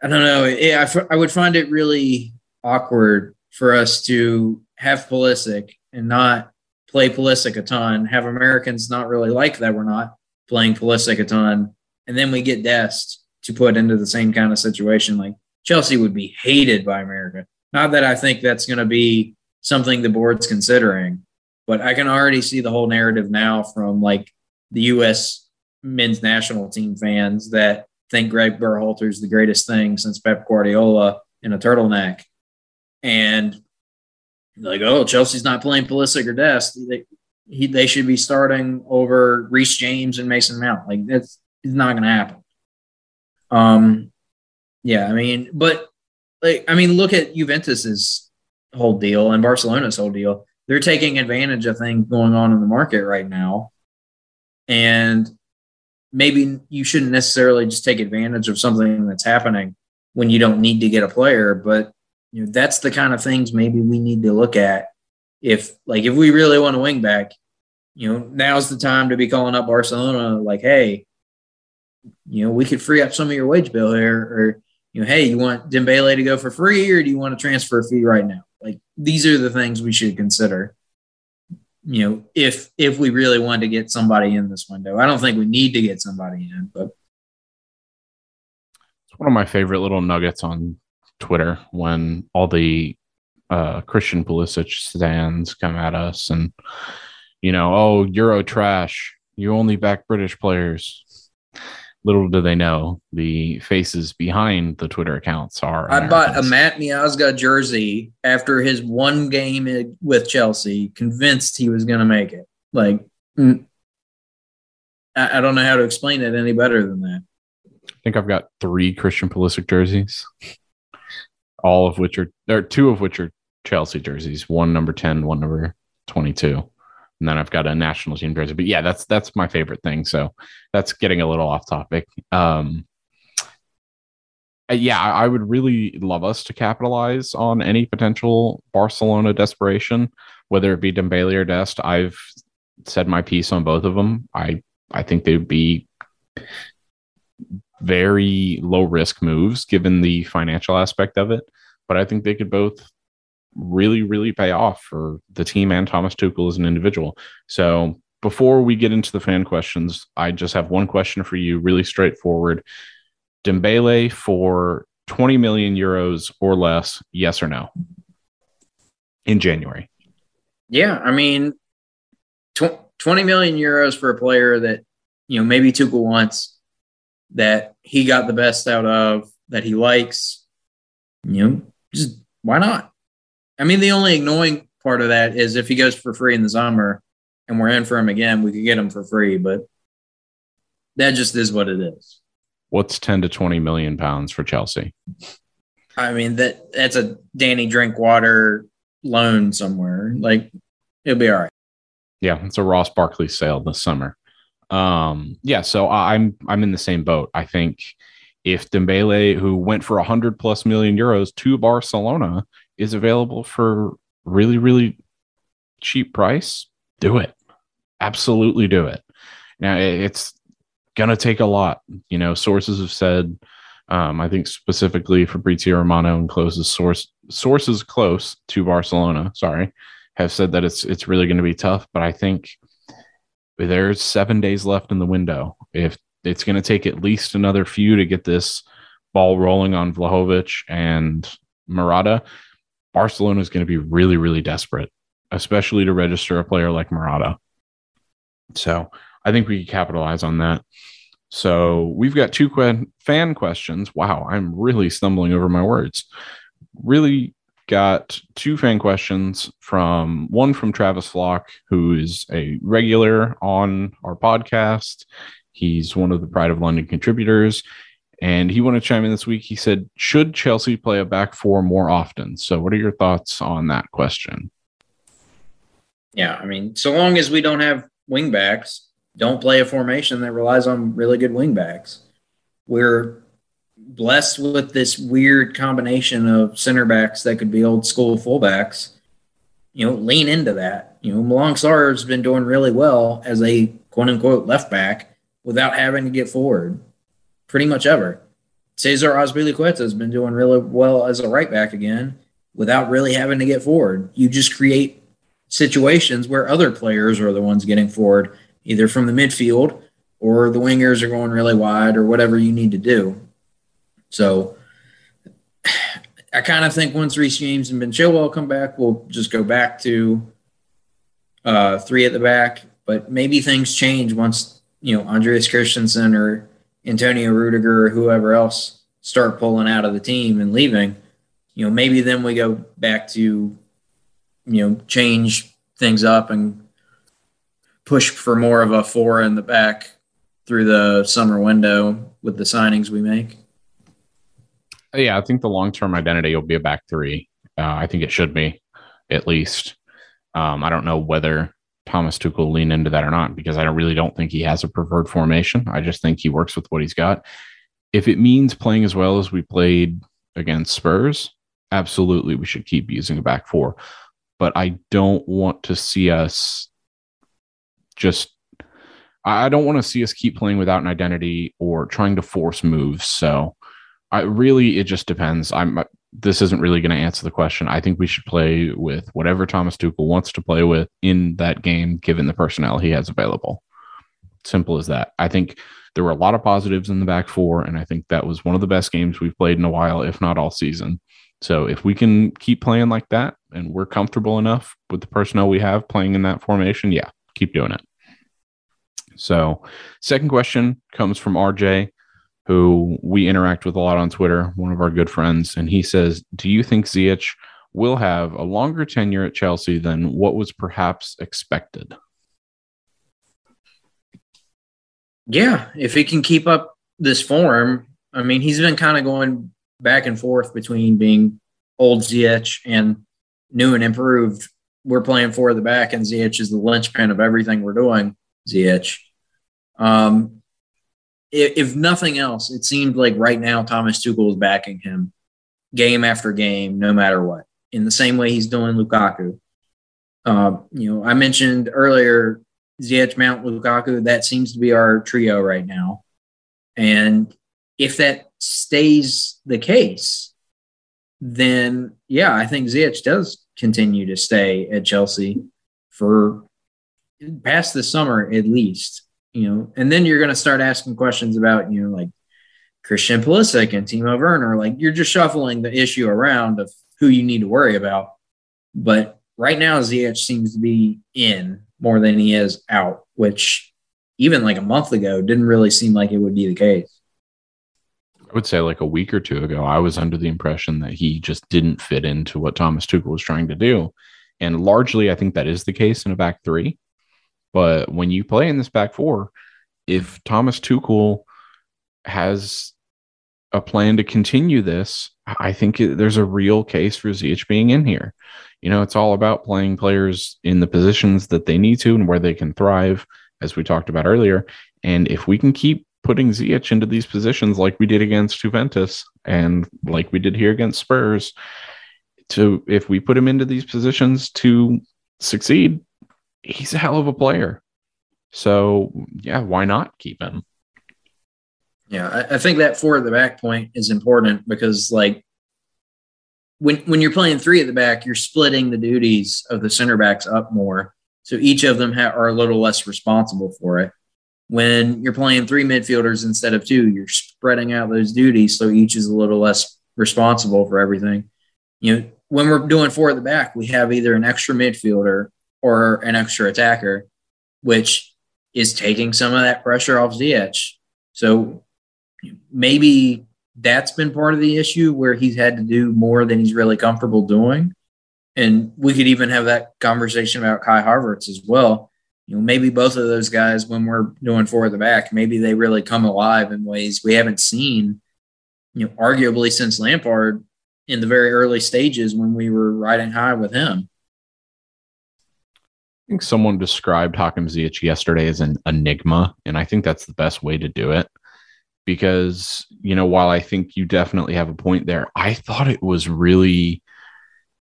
I don't know. I, I would find it really awkward for us to have Pulisic and not play Pulisic a ton, have Americans not really like that we're not playing Pulisic a ton, and then we get Dest to put into the same kind of situation. Like Chelsea would be hated by America. Not that I think that's going to be something the board's considering, but I can already see the whole narrative now from like the U.S. men's national team fans that think Greg Berhalter is the greatest thing since Pep Guardiola in a turtleneck. And like, oh, Chelsea's not playing Pulisic or Dest. They, he, they should be starting over Reece James and Mason Mount. Like that's it's not going to happen. Um, yeah, I mean, but like, I mean, look at Juventus's whole deal and Barcelona's whole deal. They're taking advantage of things going on in the market right now, and maybe you shouldn't necessarily just take advantage of something that's happening when you don't need to get a player. But you know, that's the kind of things maybe we need to look at. If like if we really want a wing back, you know, now's the time to be calling up Barcelona, like, hey, you know, we could free up some of your wage bill here, or you know, hey, you want Dembele to go for free, or do you want to transfer a fee right now? Like these are the things we should consider. You know, if if we really want to get somebody in this window, I don't think we need to get somebody in, but it's one of my favorite little nuggets on Twitter when all the uh, Christian Pulisic stands come at us and you know, oh, Euro trash. You only back British players little do they know the faces behind the Twitter accounts are. I bought a Matt Miazga jersey after his one game with Chelsea, convinced he was going to make it. Like, mm, I, I don't know how to explain it any better than that. I think I've got three Christian Pulisic jerseys, all of which are there, two of which are Chelsea jerseys. One number ten, one number twenty-two and then I've got a national team jersey. But yeah, that's that's my favorite thing. So that's getting a little off topic. Um, uh, yeah, I would really love us to capitalize on any potential Barcelona desperation, whether it be Dembele or Dest. I've said my piece on both of them. I I think they'd be very low risk moves given the financial aspect of it, but I think they could both really really pay off for the team and Thomas Tuchel as an individual. So before we get into the fan questions, I just have one question for you, really straightforward. Dembele for 20 million euros or less, yes or no? In January. Yeah, I mean, tw- 20 million euros for a player that, you know, maybe Tuchel wants, that he got the best out of, that he likes, you know, just why not? I mean, the only annoying part of that is if he goes for free in the summer and we're in for him again, we could get him for free, but that just is what it is. What's 10 to 20 million pounds for Chelsea? I mean, that that's a Danny Drinkwater loan somewhere. Like it'll be all right. Yeah, it's a Ross Barkley sale this summer. Um, yeah, so I'm I'm in the same boat. I think if Dembele, who went for a hundred plus million euros to Barcelona, is available for really really cheap price, do it. Absolutely do it. Now it's gonna take a lot. You know, sources have said. Um, I think specifically Fabrizio Romano and closes source sources close to Barcelona. Sorry, have said that it's it's really going to be tough. But I think there's seven days left in the window. If it's going to take at least another few to get this ball rolling on Vlahovic and Morata, Barcelona is going to be really, really desperate, especially to register a player like Morata. So I think we can capitalize on that. So we've got two fan questions. Wow, I'm really stumbling over my words. Really got two fan questions from one from Travis Flock, who is a regular on our podcast. He's one of the Pride of London contributors. And he wanted to chime in this week. He said, Should Chelsea play a back four more often? So, what are your thoughts on that question? Yeah, I mean, so long as we don't have wingbacks, don't play a formation that relies on really good wingbacks. We're blessed with this weird combination of center backs that could be old school fullbacks, you know, lean into that. You know, Malang Sarr has been doing really well as a quote unquote left back without having to get forward pretty much ever. Cesar Azpilicueta has been doing really well as a right back again without really having to get forward. You just create situations where other players are the ones getting forward, either from the midfield or the wingers are going really wide or whatever you need to do. So I kind of think once Reece James and Ben Chilwell come back, we'll just go back to uh, three at the back. But maybe things change once you know Andreas Christensen or Antonio Rudiger or whoever else start pulling out of the team and leaving. You know, maybe then we go back to you know change things up and push for more of a four in the back through the summer window with the signings we make. Yeah, I think the long term identity will be a back three. Uh, I think it should be, at least. Um, I don't know whether Thomas Tuchel will lean into that or not because I really don't think he has a preferred formation. I just think he works with what he's got. If it means playing as well as we played against Spurs, absolutely we should keep using a back four. But I don't want to see us just I don't want to see us keep playing without an identity or trying to force moves. So I really it just depends. I'm uh, this isn't really going to answer the question. I think we should play with whatever Thomas Tuchel wants to play with in that game, given the personnel he has available. Simple as that. I think there were a lot of positives in the back four, and I think that was one of the best games we've played in a while, if not all season. So if we can keep playing like that and we're comfortable enough with the personnel we have playing in that formation, yeah, keep doing it. So, second question comes from RJ who we interact with a lot on Twitter, one of our good friends, and he says, "Do you think Ziyech will have a longer tenure at Chelsea than what was perhaps expected?" Yeah, if he can keep up this form, I mean, he's been kind of going back and forth between being old Ziyech and new and improved. We're playing for the back, and Ziyech is the linchpin of everything we're doing. Ziyech. Um, if nothing else, it seemed like right now Thomas Tuchel is backing him game after game, no matter what, in the same way he's doing Lukaku. Uh, you know, I mentioned earlier Ziyech, Mount, Lukaku, that seems to be our trio right now. And if that stays the case, then yeah, I think Ziyech does continue to stay at Chelsea for past the summer at least. You know, and then you're going to start asking questions about you know like Christian Pulisic and Timo Werner. Like you're just shuffling the issue around of who you need to worry about. But right now, Ziyech seems to be in more than he is out, which even like a month ago didn't really seem like it would be the case. I would say like a week or two ago, I was under the impression that he just didn't fit into what Thomas Tuchel was trying to do. And largely, I think that is the case in a back three. But when you play in this back four, if Thomas Tuchel has a plan to continue this, I think there's a real case for Ziyech being in here. You know, it's all about playing players in the positions that they need to and where they can thrive, as we talked about earlier. And if we can keep putting Ziyech into these positions like we did against Juventus and like we did here against Spurs, to if we put him into these positions to succeed, he's a hell of a player. So yeah, why not keep him? Yeah, I, I think that four at the back point is important because like when when you're playing three at the back, you're splitting the duties of the center backs up more. So each of them ha- are a little less responsible for it. When you're playing three midfielders instead of two, you're spreading out those duties so each is a little less responsible for everything. You know, when we're doing four at the back, we have either an extra midfielder or an extra attacker, which is taking some of that pressure off Ziyech. So maybe that's been part of the issue where he's had to do more than he's really comfortable doing. And we could even have that conversation about Kai Havertz as well. You know, maybe both of those guys, when we're doing four at the back, maybe they really come alive in ways we haven't seen, you know, arguably since Lampard in the very early stages when we were riding high with him think someone described Hakim Ziyech yesterday as an enigma, and I think that's the best way to do it. Because you know, while I think you definitely have a point there, I thought it was really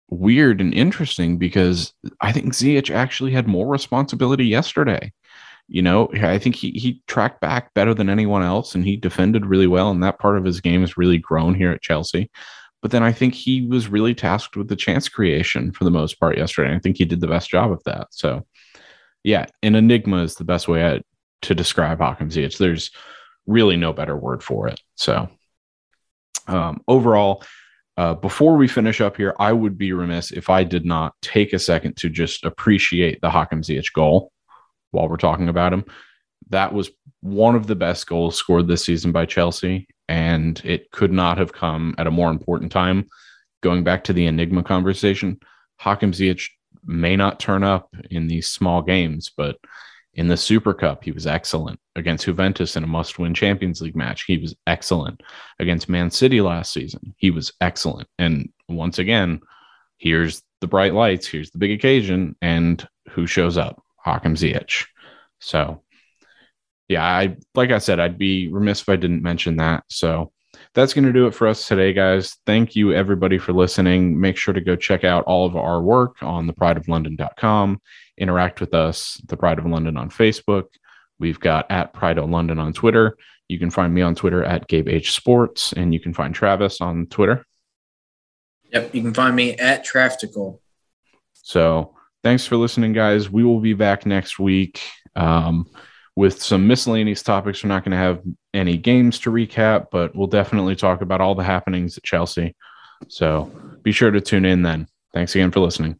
weird and interesting because I think Ziyech actually had more responsibility yesterday. You know, I think he he tracked back better than anyone else, and he defended really well, and that part of his game has really grown here at Chelsea. But then I think he was really tasked with the chance creation for the most part yesterday. I think he did the best job of that. So, yeah, an enigma is the best way I, to describe Hakim Ziyech. There's really no better word for it. So, um, overall, uh, before we finish up here, I would be remiss if I did not take a second to just appreciate the Ziyech goal while we're talking about him. That was one of the best goals scored this season by Chelsea and it could not have come at a more important time. Going back to the Enigma conversation, Hakim Ziyech may not turn up in these small games, but in the Super Cup, he was excellent against Juventus in a must win Champions League match. He was excellent against Man City last season. He was excellent. And once again, here's the bright lights, here's the big occasion, and who shows up? Hakim Ziyech. So yeah, I like I said, I'd be remiss if I didn't mention that. So that's going to do it for us today, guys. Thank you everybody for listening. Make sure to go check out all of our work on theprideoflondon.com. Interact with us, The Pride of London on Facebook. We've got at Pride of London on Twitter. You can find me on Twitter at Gabe H Sports, and you can find Travis on Twitter. Yep, you can find me at Travtical. So thanks for listening, guys. We will be back next week. Um, with some miscellaneous topics. We're not going to have any games to recap, but we'll definitely talk about all the happenings at Chelsea. So be sure to tune in then. Thanks again for listening.